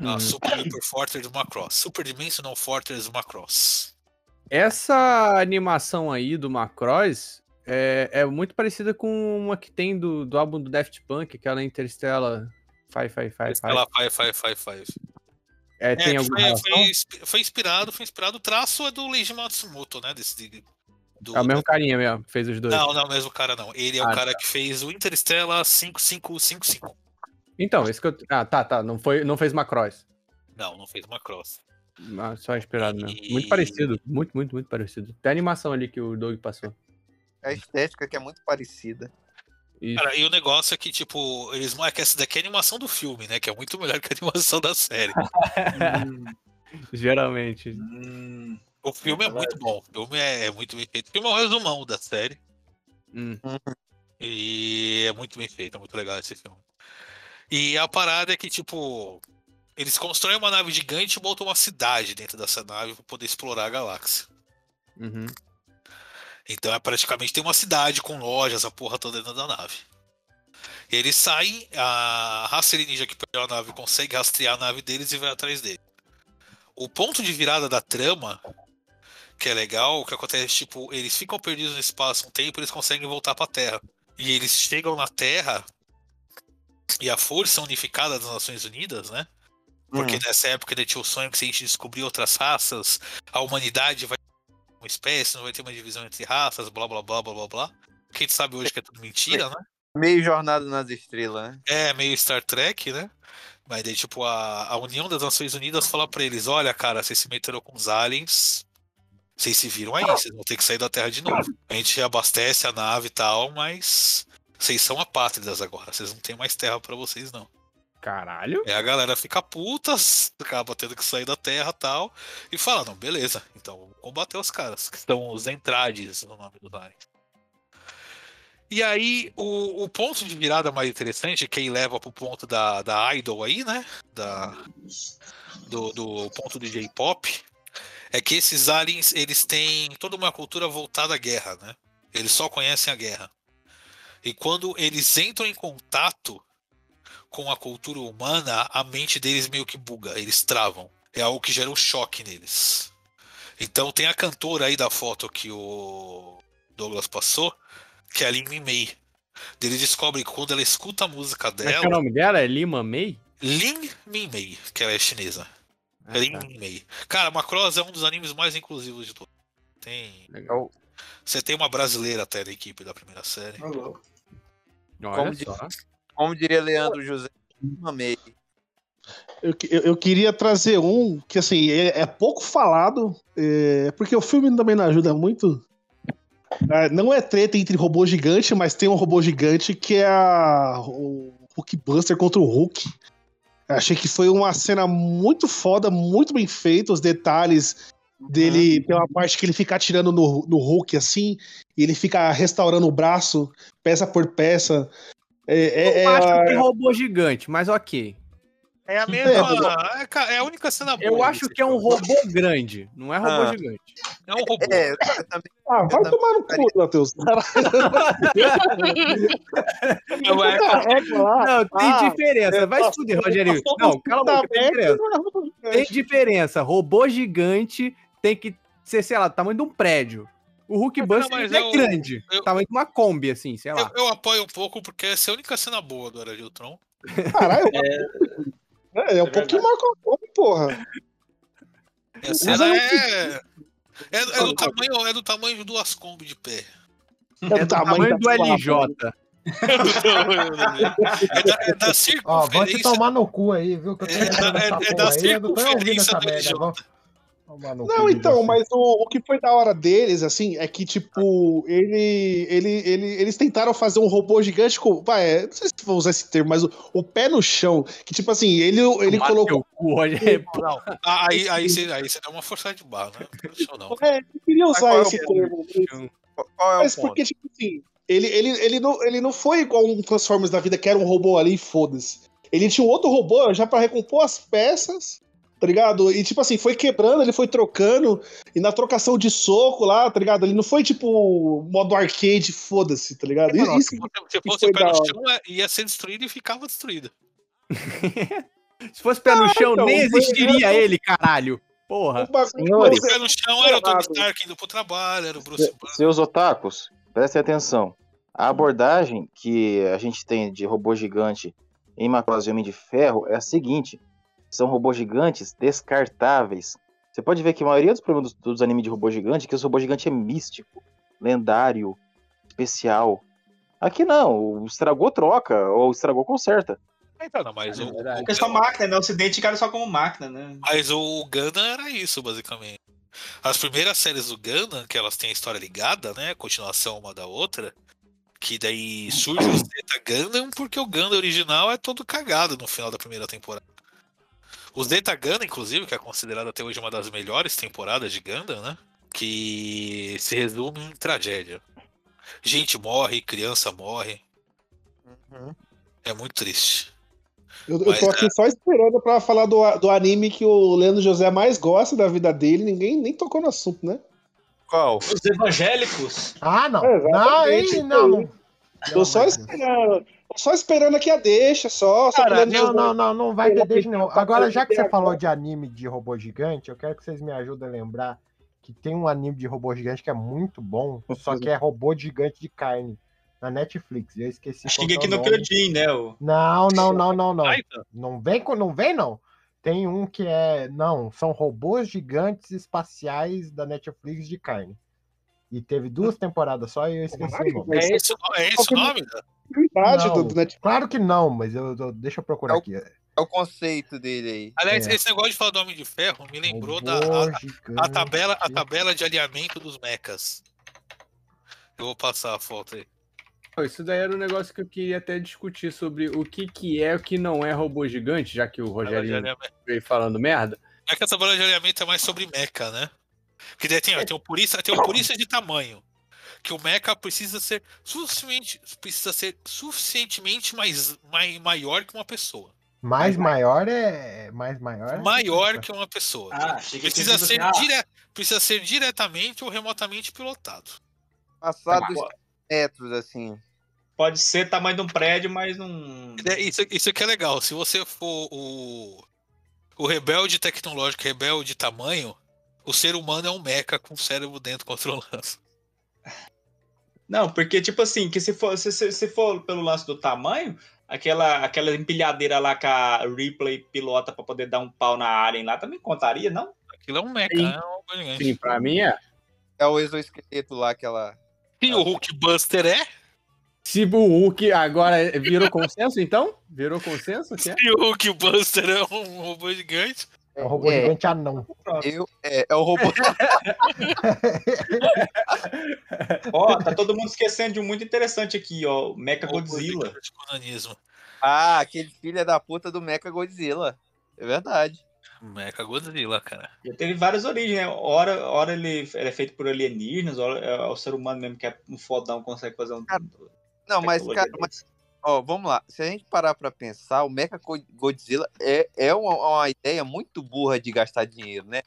A Hum. Super Hyper Fortress Macross. Super Dimensional Fortress Macross. Essa animação aí do Macross é, é muito parecida com uma que tem do, do álbum do Daft Punk, aquela Interstellar 555. Ela Five Five Five Five. É, tem É, alguma foi, foi, inspi- foi inspirado, foi inspirado. O traço é do Leiji Matsumoto, né? Desse, do, É o mesmo carinha mesmo, fez os dois. Não, não, é o mesmo cara não. Ele é o Ah, cara que fez o Interstellar 5555. Então, esse que eu... Ah, tá, tá. Não, foi, não fez Macross. Não, não fez Macross. Ah, Só inspirado mesmo. Muito parecido. Muito, muito, muito parecido. Tem a animação ali que o Doug passou. A estética que é muito parecida. Isso. Cara, e o negócio é que, tipo, eles é que essa daqui é a animação do filme, né? Que é muito melhor que a animação da série. Geralmente. O filme é muito bom. O filme é, é muito bem feito. O filme é um resumão da série. Hum. E é muito bem feito, é muito legal esse filme. E a parada é que, tipo, eles constroem uma nave gigante e montam uma cidade dentro dessa nave para poder explorar a galáxia. Uhum. Então é praticamente tem uma cidade com lojas, a porra toda dentro da nave. Eles saem, a raça alienígena que perdeu a nave consegue rastrear a nave deles e vai atrás dele. O ponto de virada da trama, que é legal, o que acontece, tipo, eles ficam perdidos no espaço um tempo, eles conseguem voltar pra Terra. E eles chegam na Terra e a força unificada das Nações Unidas, né? Porque nessa época ele tinha o sonho que se a gente descobrir outras raças, a humanidade vai espécie, não vai ter uma divisão entre raças, blá blá blá blá blá blá. Que a gente sabe hoje que é tudo mentira, né? Meio jornada nas estrelas, né? É, meio Star Trek, né? Mas daí, tipo, a, a União das Nações Unidas fala pra eles: olha, cara, vocês se meteram com os aliens. Vocês se viram aí, vocês vão ter que sair da Terra de novo. A gente abastece a nave e tal, mas vocês são apátridas agora. Vocês não tem mais terra pra vocês, não. Caralho. É a galera fica puta, acaba tendo que sair da Terra tal. E fala: não, beleza, então vamos combater os caras, que são os Entrades, no nome do aliens. E aí, o, o ponto de virada mais interessante, que aí leva pro ponto da, da Idol aí, né? Da, do, do ponto do J-pop, é que esses aliens, eles têm toda uma cultura voltada à guerra, né? Eles só conhecem a guerra. E quando eles entram em contato com a cultura humana, a mente deles meio que buga, eles travam. É algo que gera um choque neles. Então tem a cantora aí da foto que o Douglas passou, que é a Lin Min Mei. Eles descobrem que quando ela escuta a música Como é que é o dela. nome dela? É Lima Mei? Lin Min Mei, que ela é chinesa. Ah, Lin tá. Min Mei. Cara, Macross é um dos animes mais inclusivos de todos. Tem. Você tem uma brasileira até na equipe da primeira série. Como, di- como diria Leandro José, amei. Eu, eu, eu queria trazer um que, assim, é, é pouco falado, é, porque o filme também não ajuda muito. Ah, não é treta entre robô gigante, mas tem um robô gigante que é a, o Hulkbuster contra o Hulk. Eu Achei que foi uma cena muito foda, muito bem feita, os detalhes dele, tem uma parte que ele fica atirando no, no Hulk assim, e ele fica restaurando o braço, peça por peça. É, é- Eu é acho a- que tem robô gigante, mas ok. É a mesma. É, é a única cena boa. Eu acho que é um robô grande, não é robô Ah. gigante. É um robô. É, eu também. Ah, vai tomar no cu, Matheus. Não, é- Não, tem Ah, diferença. Vai se fuder, Rogerinho. Não, cala a boca, tem diferença. Tem diferença. Robô gigante tem que ser, sei lá, do tamanho de um prédio. O Hulk Buster é eu- grande. eu- Tamanho de uma Kombi, assim, sei lá. Eu, eu apoio um pouco porque essa é a única cena boa do Era de Ultron. Caralho, é, é um pouquinho mais com porra. E a cena é. É, é do tamanho, é do tamanho de duas Kombi de pé. É do tamanho do LJ. É do tamanho da- é da, é da Ó, vai se circunferência. tomar no cu aí, viu? Que eu tô É da- é- é porra da circunferência essa do merda. LJ. Não, então, você. mas o, o que foi da hora deles, assim, é que, tipo, ele, ele, ele, eles tentaram fazer um robô gigante com. Vai, é, não sei se vou usar esse termo, mas o, o pé no chão. Que, tipo assim, ele, ele colocou. cu, Rogério. Não, ah, aí, aí, você, aí você dá uma forçada de barra, né? Não deixa eu não. É, eu queria Mas usar é esse ponto? termo. Qual é Mas o ponto? porque, tipo assim, ele, ele, ele, não, ele não foi igual um Transformers da vida que era um robô ali e foda-se. Ele tinha um outro robô já pra recompor as peças, tá ligado? E, tipo assim, foi quebrando, ele foi trocando, e na trocação de soco lá, tá ligado? Ele não foi, tipo, modo arcade, foda-se, tá ligado? Isso, se isso fosse- se fosse o pé no chão, é- ia ser destruído e ficava destruído. Se fosse pé no chão, então, nem existiria ele, caralho. Porra. O Senhores, pé no chão era o Tony Stark indo pro trabalho, era o Bruce se- Banner. seus otakus, prestem atenção. A abordagem que a gente tem de robô gigante em Macross e Homem de Ferro é a seguinte: são robôs gigantes descartáveis. Você pode ver que a maioria dos problemas dos, dos animes de robô gigante é que esse robô gigante é místico, lendário, especial. Aqui não, o estragou troca, ou estragou conserta. Então, não, mas o, Porque é só máquina, né? O Ocidente cara só como máquina, né? mas o Gundam era isso, basicamente. As primeiras séries do Gundam, que elas têm a história ligada, né? Continuação uma da outra. Que daí surge o Zeta Gundam, porque o Gundam original é todo cagado no final da primeira temporada. O Zeta Gundam, inclusive, que é considerado até hoje uma das melhores temporadas de Gundam, né? Que se resume em tragédia. Gente morre, criança morre. É muito triste. Eu, eu Mas, tô aqui só esperando pra falar do, do anime que o Leandro José mais gosta da vida dele. Ninguém nem tocou no assunto, né? Qual? Os evangélicos. Ah, não. É, não, hein, não, não. Tô só esperando. Só esperando aqui a deixa, só. só Cara, não, não, não, não vai ter deixa, não. Agora, já que você falou de anime de robô gigante, eu quero que vocês me ajudem a lembrar que tem um anime de robô gigante que é muito bom, só que é robô gigante de carne na Netflix. Eu esqueci. que é o no. Kyojin, né? O... Não, não, não, não, não. Não vem com, não vem não. Tem um que é, não, são robôs gigantes espaciais da Netflix de carne. E teve duas temporadas só e eu esqueci o nome. É esse, o- é esse o nome? né? Verdade, Não, do, do Netflix. Claro que não, mas eu, eu- deixa eu procurar É o- aqui. É o conceito dele aí. Aliás, É. esse negócio de falar do Homem de Ferro me lembrou da a, a tabela, a tabela de alinhamento dos mechas. Eu vou passar a foto aí. Isso daí era um negócio que eu queria até discutir sobre o que, que é o que não é robô gigante, já que o alinhamento. veio falando merda. É que a tabela de alinhamento é mais sobre mecha, né? Porque daí tem, ó, tem o purista, tem o purista de tamanho. Que o mecha precisa ser suficiente, precisa ser suficientemente mais, mai- maior que uma pessoa. Mais maior é. Mais maior? é- Maior que uma pessoa. Ah, Precisa ser, assim, ah, dire... precisa ser diretamente ou remotamente pilotado. Passado dos bom. metros, assim. Pode ser tamanho de um prédio, mas não. É, Isso, isso que é legal. Se você for o, o rebelde tecnológico, rebelde tamanho, o ser humano é um mecha com o cérebro dentro controlando. Não, porque, tipo assim, que se for, se, se, se for pelo lance do tamanho, aquela, aquela empilhadeira lá que a Ripley pilota pra poder dar um pau na Alien lá também contaria, não? Aquilo é um mecha, Sim. né? É um robô gigante. Sim, pra mim é. É o exoesqueleto lá, aquela. E o Hulkbuster é? Se o Hulk agora virou consenso, então? Virou consenso? Que é? E o Hulkbuster é um robô gigante? É um robô É. gigante anão. Eu, é, é o robô. Ó, tá todo mundo esquecendo de um muito interessante aqui, ó. o Mecha Godzilla. ah, aquele filho da puta do Mecha Godzilla. É verdade. Mecha Godzilla, cara. Já teve várias origens, né? Ora, ora ele, ele é feito por alienígenas, ora é o ser humano mesmo que é um fodão, consegue fazer um. Não, mas, cara, mas, ó, vamos lá. Se a gente parar pra pensar, o Mecha Go- Godzilla é, é uma, uma ideia muito burra de gastar dinheiro, né?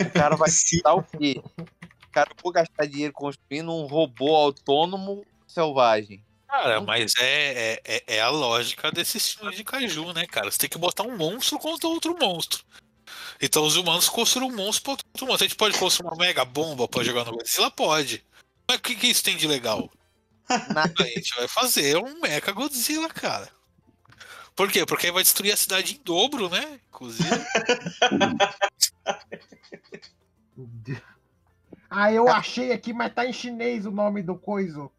O cara vai gastar o quê? O cara vou gastar dinheiro construindo um robô autônomo selvagem. Cara, mas é, é, é- é a lógica desses filmes de Kaiju, né, cara? Você tem que botar um monstro contra outro monstro. Então os humanos construíram um monstro contra outro monstro. A gente pode construir uma mega bomba pra jogar no Godzilla? Pode. Mas o que, que isso tem de legal? Nada. A gente vai fazer um Mecha Godzilla, cara. Por quê? Porque aí vai destruir a cidade em dobro, né? Inclusive. Ah, eu achei aqui, mas tá em chinês o nome do coiso.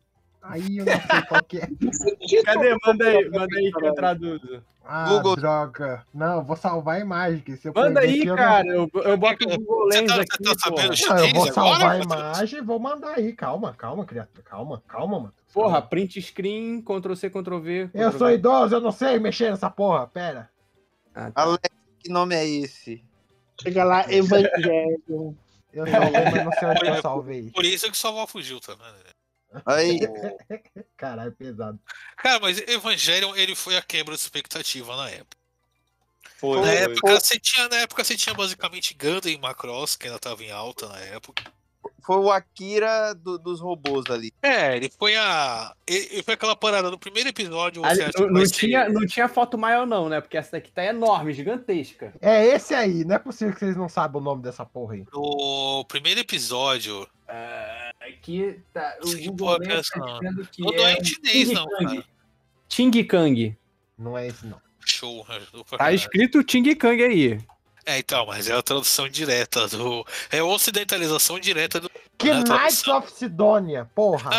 Aí eu não sei qual que é. Cadê? Manda aí, manda aí que eu traduzo. Ah, Google. droga. Não, eu vou salvar a imagem. que se eu Manda aí, aqui, eu não- cara. Eu, eu boto o Google Você Lens tá, aqui, tá sabendo porra. Não, eu vou salvar a imagem e vou mandar aí. Calma, calma, criatura. Calma, calma, mano. Porra, print screen, Ctrl C, Ctrl V. Eu sou idoso, eu não sei mexer nessa porra. Pera. Ah, tá. Alex, que nome é esse? Chega lá, Evangelho. Eu salvei, mas não sei onde eu salvei. Por isso que só fugiu, tá vendo? Aí, Caralho, pesado. Cara, mas Evangelion, ele foi a quebra de expectativa na época. Foi, Na foi. época, você tinha, na época você tinha basicamente Gundam e Macross, que ainda tava em alta na época. foi o Akira do- dos robôs ali. É, ele foi a. Ele, foi aquela parada no primeiro episódio. Ali, Você acha que não, não ser- tinha, não tinha foto maior, não, né? Porque essa daqui tá enorme, gigantesca. É esse aí. Não é possível que vocês não saibam o nome dessa porra aí. No primeiro episódio. Ah, aqui tá. O Que Google porra que é Lens essa, tá não? dizendo que Não, não é é em chinês, não, cara. Ting Kang. Não é esse, não. Show. pra Tá caralho. escrito Ting Kang aí. É, então, mas é a tradução direta do. É a ocidentalização direta do. Que Não é Knights of Sidonia. Porra, não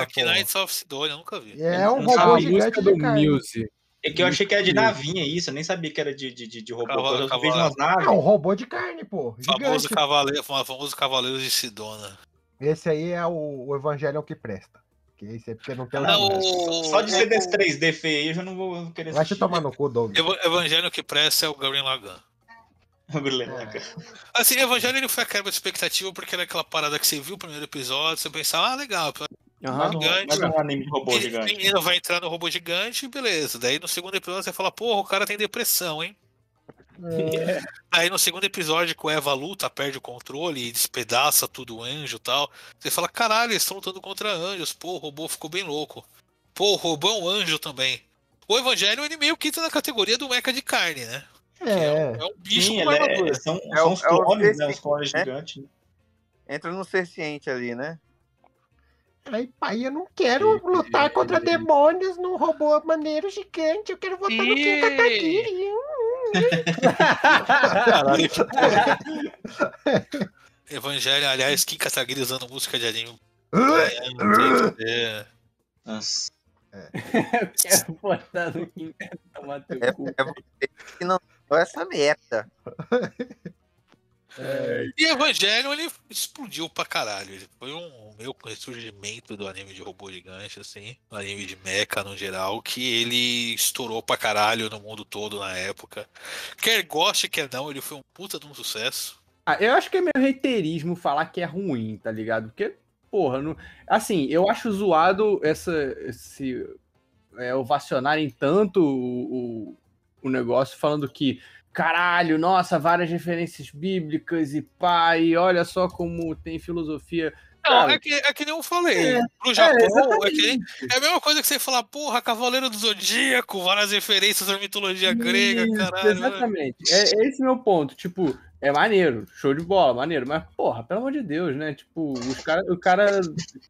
Ah, que porra. Knights of Sidonia, eu nunca vi. É um robô A gigante do. Muse. É que eu achei que era de navinha isso, eu nem sabia que era de, de, de, de robô. Cavalo- eu vejo umas naves. É um robô de carne, pô. Famoso cavaleiro, famoso cavaleiro de Sidona. Esse aí é o, o Evangelion que presta. Que esse é porque não tem o Não, o- Só de ser desse 3D feio aí, eu já não vou querer Vai te assistir. tomar no cu, Doug. Ev- Evangelho que presta é o. O Gurren Lagann. Assim, Evangelho ele foi a quebra de expectativa porque era aquela parada que você viu o primeiro episódio, você pensava, ah, legal, Aham. Mais um- gigante. um anime de robô Ele- gigante. menino vai entrar no robô gigante, beleza. Daí no segundo episódio você fala, porra, o cara tem depressão, hein? Aí no segundo episódio, que o Eva luta, perde o controle e despedaça tudo o anjo e tal. Você fala, caralho, eles estão lutando contra anjos. Pô, o robô ficou bem louco. Pô, o robô é um anjo também. O Evangelho, ele meio que entra na categoria do meca de carne, né? É. É um bicho Sim, com é- armadura. são, É são o- os é o clones, né? Os clones né? gigantes. Entra no ser ciente ali, né? Aí, pai, eu não quero lutar contra demônios num robô maneiro gigante. Eu quero votar no Kim Kataguiri. Evangelho, aliás, Kim Kataguiri usando música de anime. É. Nossa. Quero botar no Kim teu É, é você que não essa meta. E Evangelho, ele explodiu pra caralho. Ele foi um meio ressurgimento do anime de robô gigante, assim. Do anime de mecha no geral, que ele estourou pra caralho no mundo todo na época. Quer goste, quer não, ele foi um puta de um sucesso. Ah, eu acho que é meio reiterismo falar que é ruim, tá ligado? Porque, porra, não... assim, eu acho zoado essa, esse é, ovacionarem tanto o, o, o negócio falando que, caralho, nossa, várias referências bíblicas e pá, e olha só como tem filosofia. Não, é que, é que nem eu falei. É, Pro Japão, é, exatamente. que nem- é a mesma coisa que você falar, porra, Cavaleiro do Zodíaco, várias referências à mitologia grega, Isso, caralho. Exatamente. É, é esse meu ponto. Tipo, é maneiro, show de bola, maneiro. Mas, porra, pelo amor de Deus, né? Tipo, os cara, o cara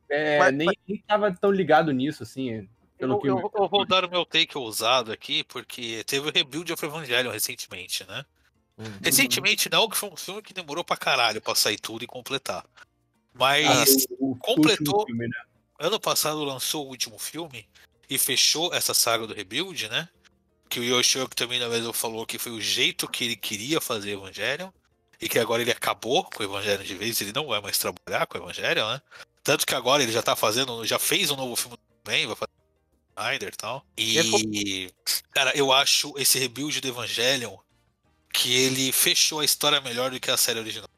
é, Mas- nem, nem tava tão ligado nisso, assim. Pelo Eu, que eu- eu vou dar o meu take ousado aqui, porque teve o Rebuild of Evangelion recentemente, né? Recentemente não, que foi um filme que demorou pra caralho pra sair tudo e completar. Mas Ah, o- o completou. filme, né? Ano passado lançou o último filme e fechou essa saga do Rebuild, né? Que o Yoshioki também na mesma falou que foi o jeito que ele queria fazer Evangelion. E que agora ele acabou com o Evangelion de vez, ele não vai mais trabalhar com o Evangelion, né? Tanto que agora ele já tá fazendo, já fez um novo filme também, vai fazer Snyder e tal. E, cara, eu acho esse rebuild do Evangelion que ele fechou a história melhor do que a série original.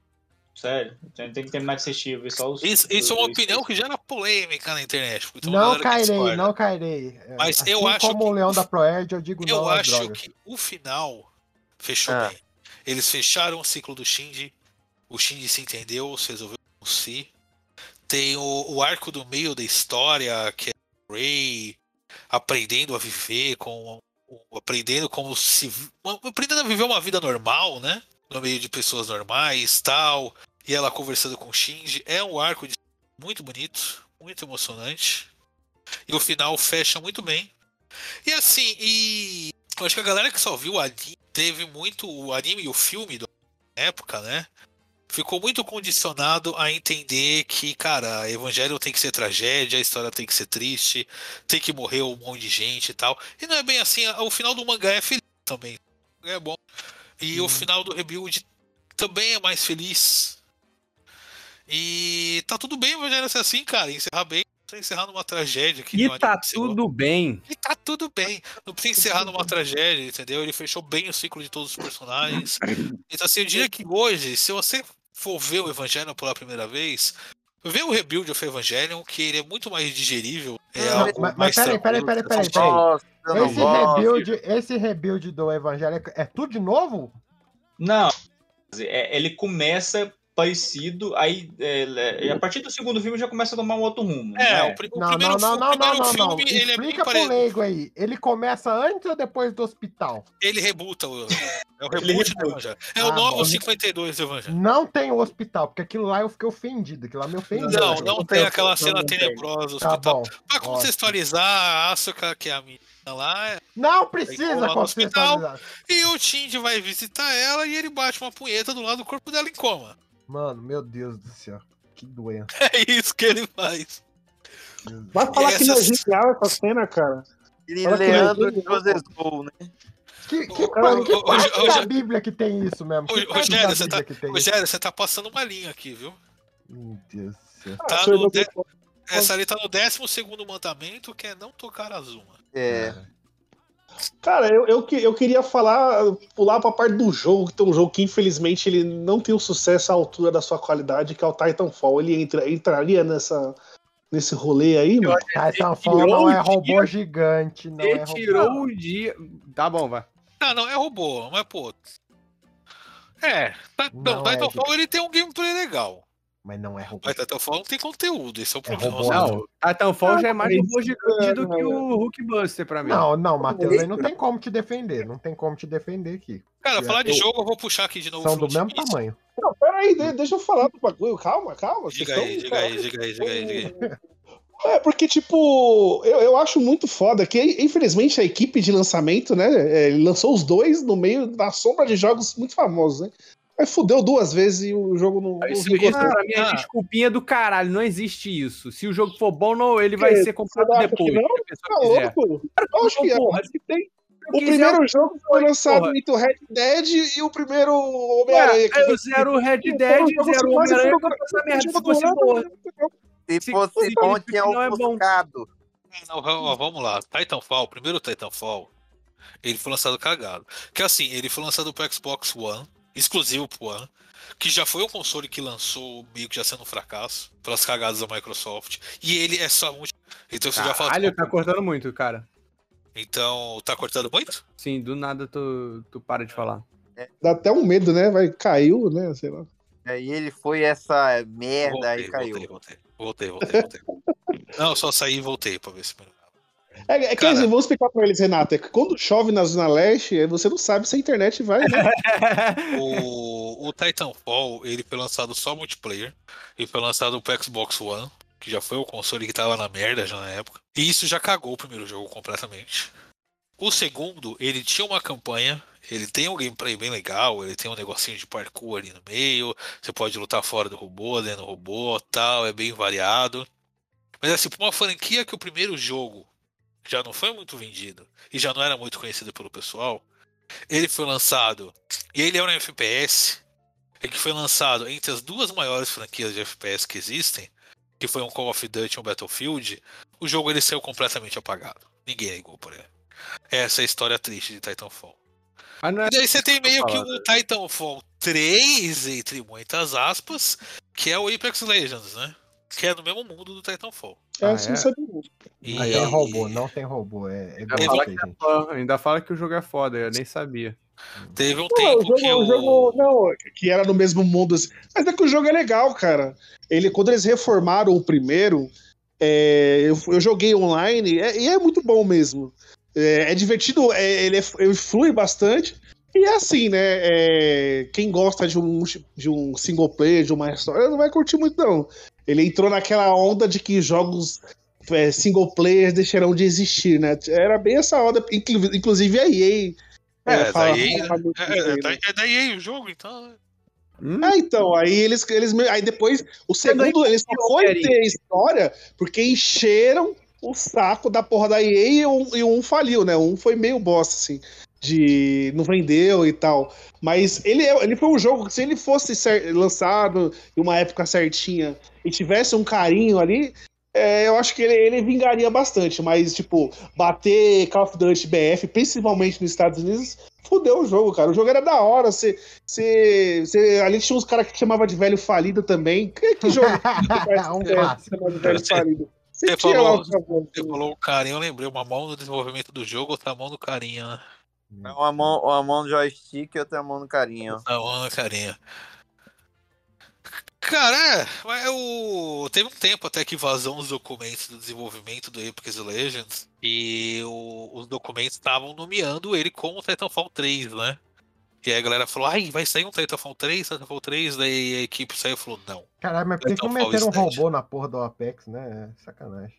Sério, tem tem que terminar de assistir, só os. Isso, isso é os- uma opinião que gera polêmica na internet. uma Não cairei, não cairei. Mas assim eu acho como o que- Leão da Proerd, eu digo Eu acho que o final fechou Ah. bem. Eles fecharam o ciclo do Shinji. O Shinji se entendeu, se resolveu com si. Tem o, o arco do meio da história, que é o Rei aprendendo a viver com. Aprendendo como se. Aprendendo a viver uma vida normal, né? No meio de pessoas normais tal. E ela conversando com Shinji. É um arco de- muito bonito, muito emocionante. E o final fecha muito bem. E assim, e eu acho que a galera que só viu o anime teve muito o anime e o filme da época, né? Ficou muito condicionado a entender que, cara, Evangelho tem que ser tragédia, a história tem que ser triste, tem que morrer um monte de gente e tal. E não é bem assim, o final do mangá é feliz também. É bom. E o final do Rebuild também é mais feliz. E tá tudo bem, Evangelho ser assim, cara. Encerrar bem, sem encerrar numa tragédia. Que E tá tudo bem. E tá tudo bem. Não precisa encerrar numa tragédia, entendeu? Ele fechou bem o ciclo de todos os personagens. Então, assim, eu diria que hoje, se você for ver o Evangelho pela primeira vez, vê o Rebuild of Evangelion, que ele é muito mais digerível. É Não, algo mas- mais mas peraí, peraí, peraí, peraí, peraí. não Esse gosto. rebuild, esse rebuild do Evangelho é- é tudo de novo? Não, é, ele começa parecido, aí é, é, a partir do segundo filme já começa a tomar um outro rumo. É, né? o, o Não, primeiro, não, não, o não, não, primeiro não, não. filme, ele é Explica pro parecido. leigo aí. Ele começa antes ou depois do hospital? Ele rebuta o. É o reboot do. Evangelho. É o Ah, novo bom. 52 do Evangelho. Não tem o hospital, porque aquilo lá eu fiquei ofendido. Aquilo lá me ofendeu. Não, não tem aquela cena tenebrosa do Tá hospital. bom. Pra contextualizar, a Asuka, que é a menina lá, é- Não precisa contextualizar. E o Shinji vai visitar ela e ele bate uma punheta do lado do corpo dela em coma. Mano, meu Deus do céu. Que doença. É isso que ele faz. Vai falar E que não é genial essa cena, cara. E não é Leandro Josesgol, né? Que, que, que ô, parte ô, da ô, Bíblia que tem isso mesmo? Que Rogério, você tá? Rogério, você tá passando uma linha aqui, viu? Meu Deus do céu. Ah, Tá no doutor, de- Essa ali tá no 12 segundo mandamento, que é não tocar a Zuma. É. Cara, eu, eu, eu queria falar, pular pra parte do jogo, que tem um jogo que infelizmente ele não tem o sucesso à altura da sua qualidade, que é o Titanfall. Ele entra, entraria nessa, nesse rolê aí, mano? Titanfall não é robô dia- gigante, não Ele é robô. tirou o dia. Tá bom, vai. Ah, não, é robô, mas pô. É, tá- não, Não é Titanfall de- ele tem um gameplay legal. Mas não é robô. Mas Titanfall não tem conteúdo, esse é o problema. robô, sabe? Não, Titanfall já é mais Ah, robô gigante do que é. o Hulkbuster pra mim. Não, não, Matheus, aí não tem como te defender. Não tem como te defender aqui. Cara, falar de jogo, eu vou puxar aqui de novo. São do mesmo tamanho. Não, peraí, de- deixa eu falar do bagulho. Calma, calma. Diga aí, diga aí, diga aí, diga aí, diga aí. É, porque, tipo, eu, eu acho muito foda que, infelizmente, a equipe de lançamento, né, é, ele lançou os dois no meio da sombra de jogos muito famosos, né? Aí fudeu duas vezes e o jogo não, não Isso, vingou isso pra mim é desculpinha do caralho, não existe isso. Se o jogo for bom, não, ele vai Que? ser comprado depois. não? se Tá louco? Eu acho que é. Porra, que tem. eu O primeiro eu- jogo foi lançado porra. entre o Red Dead e o primeiro Homem-Aranha. Ué, eu zero Red Dead, zero Homem-Aranha com essa merda, se fosse boa. Se Se- fosse se- bom, se tinha é bom. ofuscado. Não, vamos, vamos lá. Titanfall, o primeiro Titanfall, ele foi lançado cagado. Que assim, ele foi lançado pro Xbox One, exclusivo pro One, que já foi um console que lançou meio que já sendo um fracasso, pelas cagadas da Microsoft. E ele é só multi. Então você já fala. Caralho, tá cortando muito, cara. Então, tá cortando muito? Sim, do nada tu, tu para de falar. Dá até um medo, né? Vai, caiu, né? Sei lá. Aí ele foi essa merda aí Voltei, caiu. voltei, voltei. Voltei, voltei, voltei. Não, eu só saí e voltei pra ver se. É, é que assim, vamos explicar pra eles, Renato. É que quando chove na Zona Leste, você não sabe se a internet vai. Né? O, o Titanfall, ele foi lançado só multiplayer. Ele foi lançado pro Xbox One, que já foi o console que tava na merda já na época. E isso já cagou o primeiro jogo completamente. O segundo, ele tinha uma campanha, ele tem um gameplay bem legal, ele tem um negocinho de parkour ali no meio, você pode lutar fora do robô, dentro do robô, tal, é bem variado. Mas assim, pra uma franquia que o primeiro jogo já não foi muito vendido e já não era muito conhecido pelo pessoal, ele foi lançado e ele é um FPS é que foi lançado entre as duas maiores franquias de FPS que existem, que foi um Call of Duty e um Battlefield, o jogo ele saiu completamente apagado. Ninguém ligou por ele. Essa é a história triste de Titanfall. Não é E daí você tem meio que o Titanfall 3, entre muitas aspas, que é o Apex Legends, né? Que é no mesmo mundo do Titanfall. É, Ah, não é? sabe não. E... Não tem robô, não tem robô. É, é Ainda fala, que é fã, ainda fala que o jogo é foda, eu nem sabia. Teve um Não, tempo o jogo, que o o... jogo não, que era no mesmo mundo. assim. Mas é que o jogo é legal, cara. Ele, quando eles reformaram o primeiro, é, eu, eu joguei online é- e é muito bom mesmo. É, é divertido, é, ele, é- ele flui bastante. E é assim, né? é, quem gosta de um, de um single player, de uma história, não vai curtir muito, não. Ele entrou naquela onda de que jogos é, single players deixarão de existir, né? Era bem essa onda, inclu- inclusive a EA. É, fala- da EA, fala é, é, da- né? é da EA o jogo, então. né? Ah, então, aí eles, eles. Aí depois, o segundo, eles só foi ter história porque encheram o saco da porra da EA e um, e um faliu, né? Um foi meio bosta, assim. De. não vendeu e tal. Mas ele, é- ele foi um jogo que, se ele fosse lançado em uma época certinha e tivesse um carinho ali. é, eu acho que ele, ele vingaria bastante, mas, tipo, bater Call of Duty BF, principalmente nos Estados Unidos, fudeu o jogo, cara. O jogo era da hora. Você, você, você, ali tinha uns caras que chamava de velho falido também. Que, que jogo? Um é, clássico. velho Você- falido. Você Sempre tinha lá falou, você falou o carinha, eu lembrei, uma mão no desenvolvimento do jogo, outra mão no carinha, né? É Uma mão, uma mão no joystick e outra mão no carinho. A mão no carinha. Cara, é, o... teve um tempo até que vazou os documentos do desenvolvimento do Apex Legends e o- os documentos estavam nomeando ele como Titanfall 3, né? E aí a galera falou, ai, vai sair um Titanfall 3, Titanfall 3, daí a equipe saiu e falou, não. Caralho, mas por que, meteram um robô na porra do Apex, né? É Sacanagem.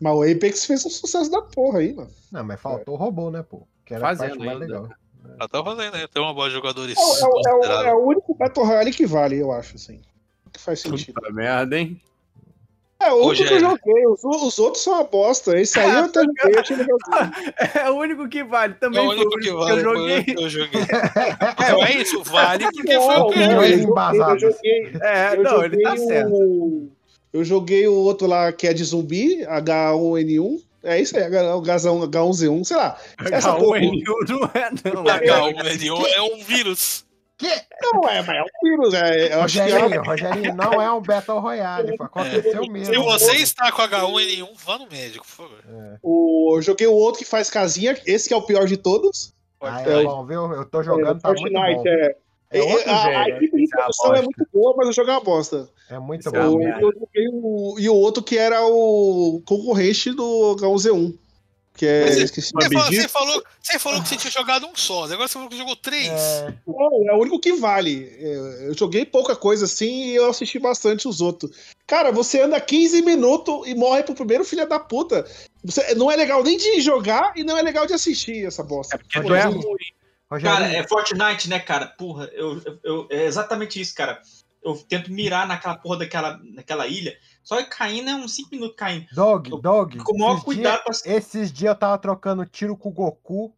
Mas o Apex fez um sucesso da porra aí, mano. Não, mas faltou o robô, né, pô? Que era a Fazendo parte mais ainda. legal. Ela tá fazendo, né? Tem uma boa jogadores É, o- é o- é o, é o único Battle Royale que vale, eu acho, assim. Que faz sentido. Puta merda, hein? É, o único que eu joguei. Os, os outros são uma bosta. Esse aí eu até joguei, eu legalzinho. É o único que vale. Também É o foi único que vale, eu o joguei. eu joguei. Não, é isso, vale porque foi o Não, que não, eu joguei. joguei, eu joguei, É, eu não, ele tá joguei certo. o... Eu joguei o outro lá que é de zumbi, H1N1. É isso aí, o H1, H1Z1, sei lá. Essa porra. H1N1 não é, não. H1N1 é um vírus. Não, é, mas é um vírus. É, eu acho que Rogerinho, é, Rogerinho, não é um Battle Royale. Aconteceu mesmo. Se você está com H1N1, vá no médico, por favor. o, eu joguei o outro que faz casinha, esse que é o pior de todos. Ah, É é bom, viu? Eu tô jogando, tá muito Fortnite, bom. é. É, outro a, a velho, equipe de é produção é muito boa, mas o jogo é uma bosta. É muito é O- bom. o- e o outro que era o concorrente do H1Z1. Que é. Mas esqueci Você falou, você, falou, você falou que você tinha jogado um só, agora você falou que jogou três. É, Não, é o único que vale. É, Eu joguei pouca coisa assim e eu assisti bastante os outros. Cara, você anda 15 minutos e morre pro primeiro filho da puta. Você, não é legal nem de jogar e não é legal de assistir essa bosta. Porque tu é Rogerinho, ruim. Rogerinho, Cara, é Fortnite, né, cara? Porra, eu, eu, eu- é exatamente isso, cara. Eu tento mirar naquela porra daquela, daquela ilha, só que caindo é uns 5 minutos caindo. Dog, Dog. Com o maior esses cuidado dias- pra- Esses dias eu tava trocando tiro com o Goku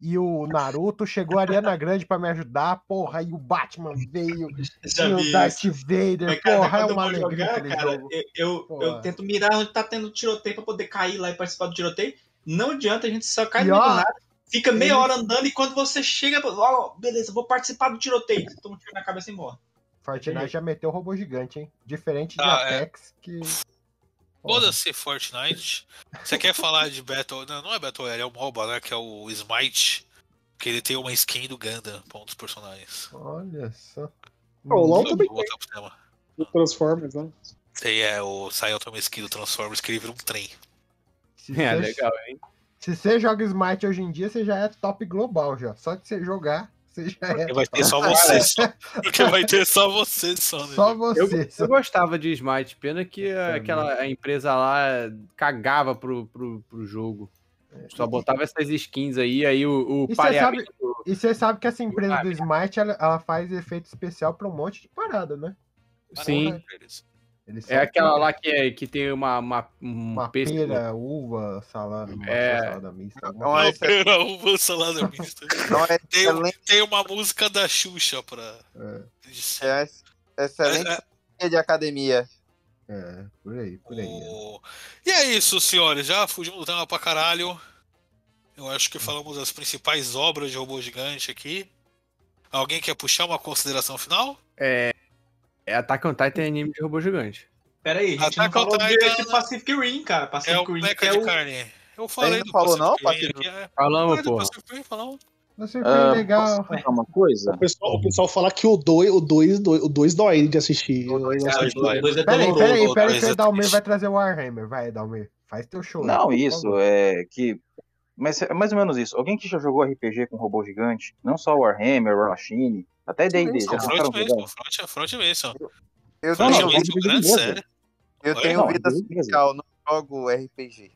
e o Naruto. Chegou a Ariana Grande pra me ajudar, porra. E o Batman veio. Já e o Darth. Vader. Mas, cara, porra, é eu uma alegria jogar, cara, eu, eu, eu tento mirar onde tá tendo tiroteio pra poder cair lá e participar do tiroteio. Não adianta, a gente só cai E ó, nada. Fica meia hora andando e quando você chega, ó, beleza, vou participar do tiroteio. Toma um tiro na cabeça e morre. Fortnite já meteu o robô gigante, hein? Diferente de Ah, é. Apex, que. Foda-se Fortnite. Você quer falar de Battle. Não, não é Battle Royale, é o MOBA, né? Que é o Smite. Que ele tem uma skin do pra um dos personagens. Olha só. Ah, o LoL Vou também voltar pro tema. tem Transformers, né? Tem, é, o saiu também uma skin do Transformers que ele vira um trem. Se É, legal, hein? Se você joga Smite hoje em dia, você já é top global já. Só de você jogar, você já é. Porque vai ter só você só. Porque vai ter só você só, né? Só Eu, você. eu gostava de Smite, pena que a- aquela a empresa lá cagava pro, pro, pro jogo. Só botava essas skins aí, aí o, o E você pareamento. E você sabe que essa empresa do Smite, ela, ela faz efeito especial pra um monte de parada, né? Sim. Porra, eles É aquela lá que, é, que tem uma, uma, um Uma pera, uva, salada, uma É. salada mista. É alguma uma Não, coisa. excelente, pera, uva salada mista. é uma Tem, excelente, tem uma música da Xuxa pra. É, é excelente É, linha de academia. é, por aí, por aí. O- E é isso, senhores. Já fugimos do tema pra caralho. Eu acho que falamos das principais obras de robô gigante aqui. Alguém quer puxar uma consideração final? É, é Attack on Titan é anime de robô gigante. Pera aí, a gente Attack não falou de, Titan- de Pacific Rim, cara. É Pacific o Rim Mecha que é de o... carne. Eu falei não do falou, não, Pacific Rim Pacific aqui, é. Falamos, do porra. Pacific Rim, falamos. Você foi Ah, legal. Posso falar uma coisa? O pessoal, o pessoal fala que o 2 o dois, o dois dói de assistir. O dois é Pera aí, doloroso. pera aí, pera aí, dois que é o Dalmir triste. vai trazer o Warhammer. Vai, Dalmir. Faz teu show. aí, Não, isso, é que. Mas é mais ou menos isso. Alguém que já jogou RPG com robô gigante, não só Warhammer, War Machine, até D&D, tentaram Front mesmo, Front, Front mesmo. Eu não, tenho, dividir grande mesmo. série. eu tenho não, vida social, não jogo RPG.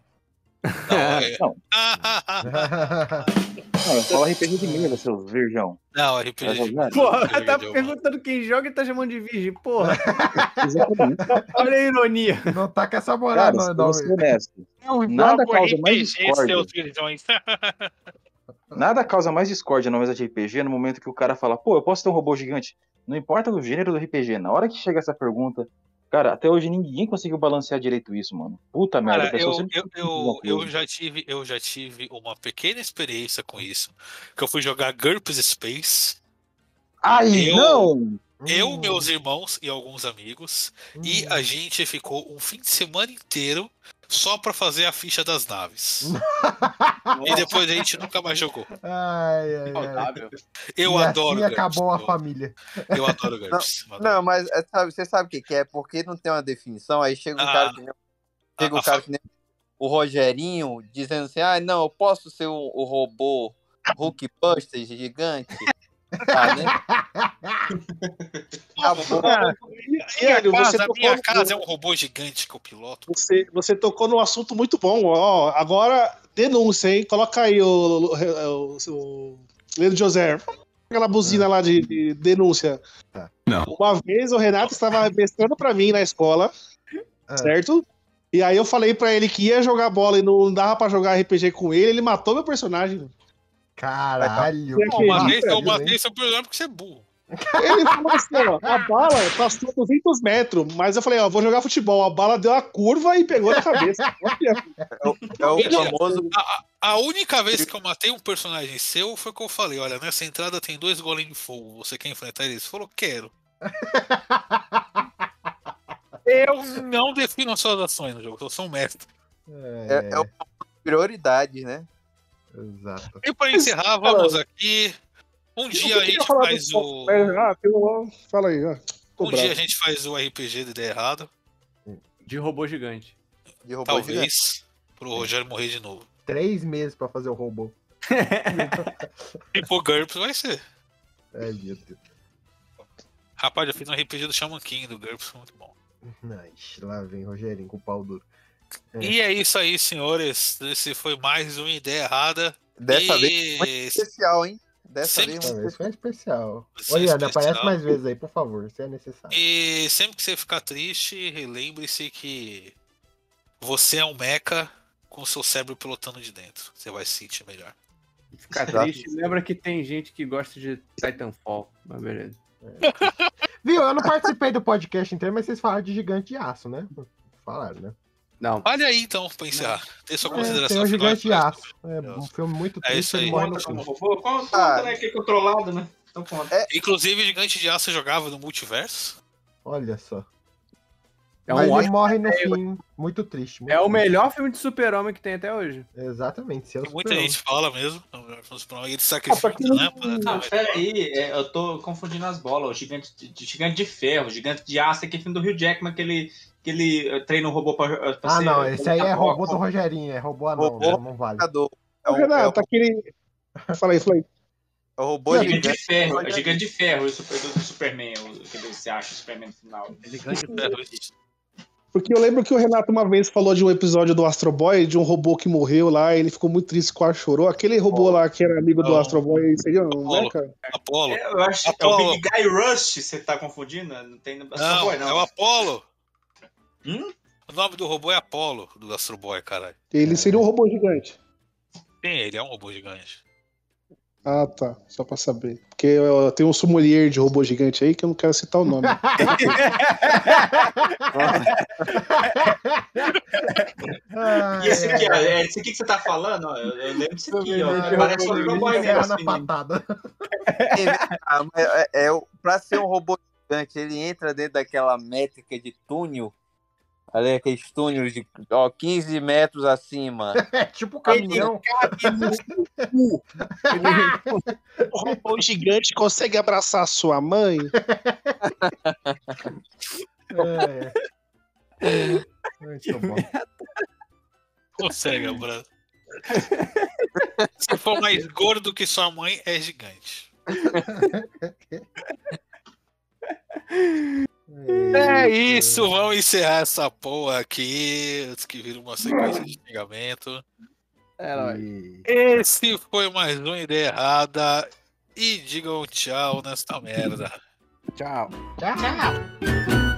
Não, é... Não. Ah, Não, eu falo RPG de mesa, seus virgão. Não, RPG. jogaram? Porra, tá perguntando quem joga e tá chamando de virgem. Porra, Exatamente. olha a ironia. Não tá com essa moral, não, eu Não Nada causa mais discórdia. nada causa mais discórdia na mesa de RPG no momento que o cara fala, pô, eu posso ter um robô gigante. Não importa o gênero do RPG, na hora que chega essa pergunta, cara, até hoje ninguém conseguiu balancear direito isso, mano. Puta merda, a Cara, pessoa eu, sempre eu, eu, eu, já tive, eu já tive uma pequena experiência com isso. Que eu fui jogar GURPS Space. Ai, eu- não! Eu, Hum, meus irmãos e alguns amigos. E a gente ficou um fim de semana inteiro só pra fazer a ficha das naves. e depois a gente nunca mais jogou. Ai, ai, ai. Eu e adoro assim GURPS. acabou a eu, família. eu adoro GURPS. adoro. Não, mas é, sabe, você sabe o que, que é? Porque não tem uma definição, aí chega um Ah, cara que nem, chega um cara que nem o Rogerinho dizendo assim, ah, não, eu posso ser o, o robô Hulkbuster gigante. Ah, né? Acabou. Iânio, Casa, você tocou, minha no- casa é um robô gigante que eu piloto. você, você tocou num assunto muito bom. Ó, agora, denúncia, hein? Coloca aí o, o, o, o Leandro José. Aquela buzina lá de, de denúncia. Tá. Não. Uma vez o Renato estava mestrando pra mim na escola, Ah. certo? E aí eu falei pra ele que ia jogar bola e não dava pra jogar RPG com ele, ele matou meu personagem. Caralho. Não, uma vez eu matei seu personagem porque você é burro. Ele falou assim, ó, a bala passou 200 metros, mas eu falei, ó, vou jogar futebol. A bala deu a curva e pegou na cabeça. É o, é o famoso. A, a- única vez que eu matei um personagem seu foi que eu falei: olha, nessa entrada tem dois golems de fogo. Você quer enfrentar eles? Você falou, quero. eu não defino as suas ações no jogo, eu sou um mestre. É, é o prioridade, né? Exato. E para encerrar, vamos aqui. Um Eu dia a gente faz o. Ah. Fala aí, ó. Tô Um bravo. dia a gente faz o RPG de ideia errado. De robô gigante. De robô Talvez. Pro Rogério morrer de novo. Três meses pra fazer o robô. Tipo GURPS vai ser. É, meu Deus. Rapaz, eu fiz um RPG do Shaman King do GURPS, muito bom. Ixi, lá vem Rogerinho com o pau duro. É. E é isso aí, senhores. Esse foi mais uma ideia errada. Dessa E vez muito especial, hein? Dessa Sempre- vez foi especial. Ô, é especial. aparece mais vezes aí, por favor, se é necessário. E sempre que você ficar triste, lembre-se que você é um mecha com o seu cérebro pilotando de dentro. Você vai se sentir melhor. Ficar triste, lembra que tem gente que gosta de Titanfall. Mas beleza. Viu? Eu não participei do podcast inteiro, mas vocês falaram de gigante de aço, né? Falaram, né? Não. Olha aí então, pra encerrar. Tem sua É, consideração tem o final. gigante de aço. É um filme muito É triste, isso ele aí. morre no robô. Conta, né? Que é controlado, né? Então conta. Inclusive, o Gigante de Aço jogava no multiverso. Olha só. É um Mas ele ótimo morre no fim, muito triste. muito É o triste. melhor filme de super-homem que tem até hoje. Exatamente, seu Muita gente fala mesmo. é o melhor filme do Super-Homem, Ele Ah, sacrifica, né? pra- Não, peraí, é, eu tô confundindo as bolas. O gigante de, gigante de ferro, o gigante de aço, é aquele filme do Rio Jackman que ele, que ele eh, treina um robô pra, pra Ah, ser- não, esse aí é robô do Rogerinho, é robô anão, Robô não, não vale. É Ô, Renato, aquele. Fala aí, fala aí. É o robô Gigante gigante. de ferro, é gigante de ferro, o super, do, Superman, o que você acha, o Superman no final. Gigante de ferro. Porque eu lembro que o Renato uma vez falou de um episódio do Astro Boy, de um robô que morreu lá, e ele ficou muito triste, quase chorou. Aquele robô lá que era amigo do. Astro Boy seria um, Apollo. né, cara? Apolo. É, eu acho que é o. Big Guy Rush, você tá confundindo? Não tem no Não, Boy, não. é o Apolo. Hum? O nome do robô é Apolo, do Astro Boy, caralho. Ele seria um robô gigante. Sim, ele é um robô gigante. Ah, tá. Só pra saber. Porque eu tenho um sommelier de robô gigante aí que eu não quero citar o nome. Ah, E esse é, aqui, ó, é. é esse aqui que você tá falando, ó, eu, lembro disso aqui, ó. Parece um ele robô mesmo, na assim, patada. Ah, mas é, é, o- pra ser um robô gigante, ele entra dentro daquela métrica de túnel. Ali, aqueles túneis de ó, 15 metros acima. É tipo caminhão. o robô gigante consegue abraçar sua mãe? É. Muito bom. Consegue, abraço. Se for mais gordo que sua mãe, é gigante. É isso, vamos encerrar essa porra aqui. Antes que vira uma sequência de xingamento. É nóis. Esse foi mais uma ideia errada. E digam tchau nesta merda. Tchau. Tchau.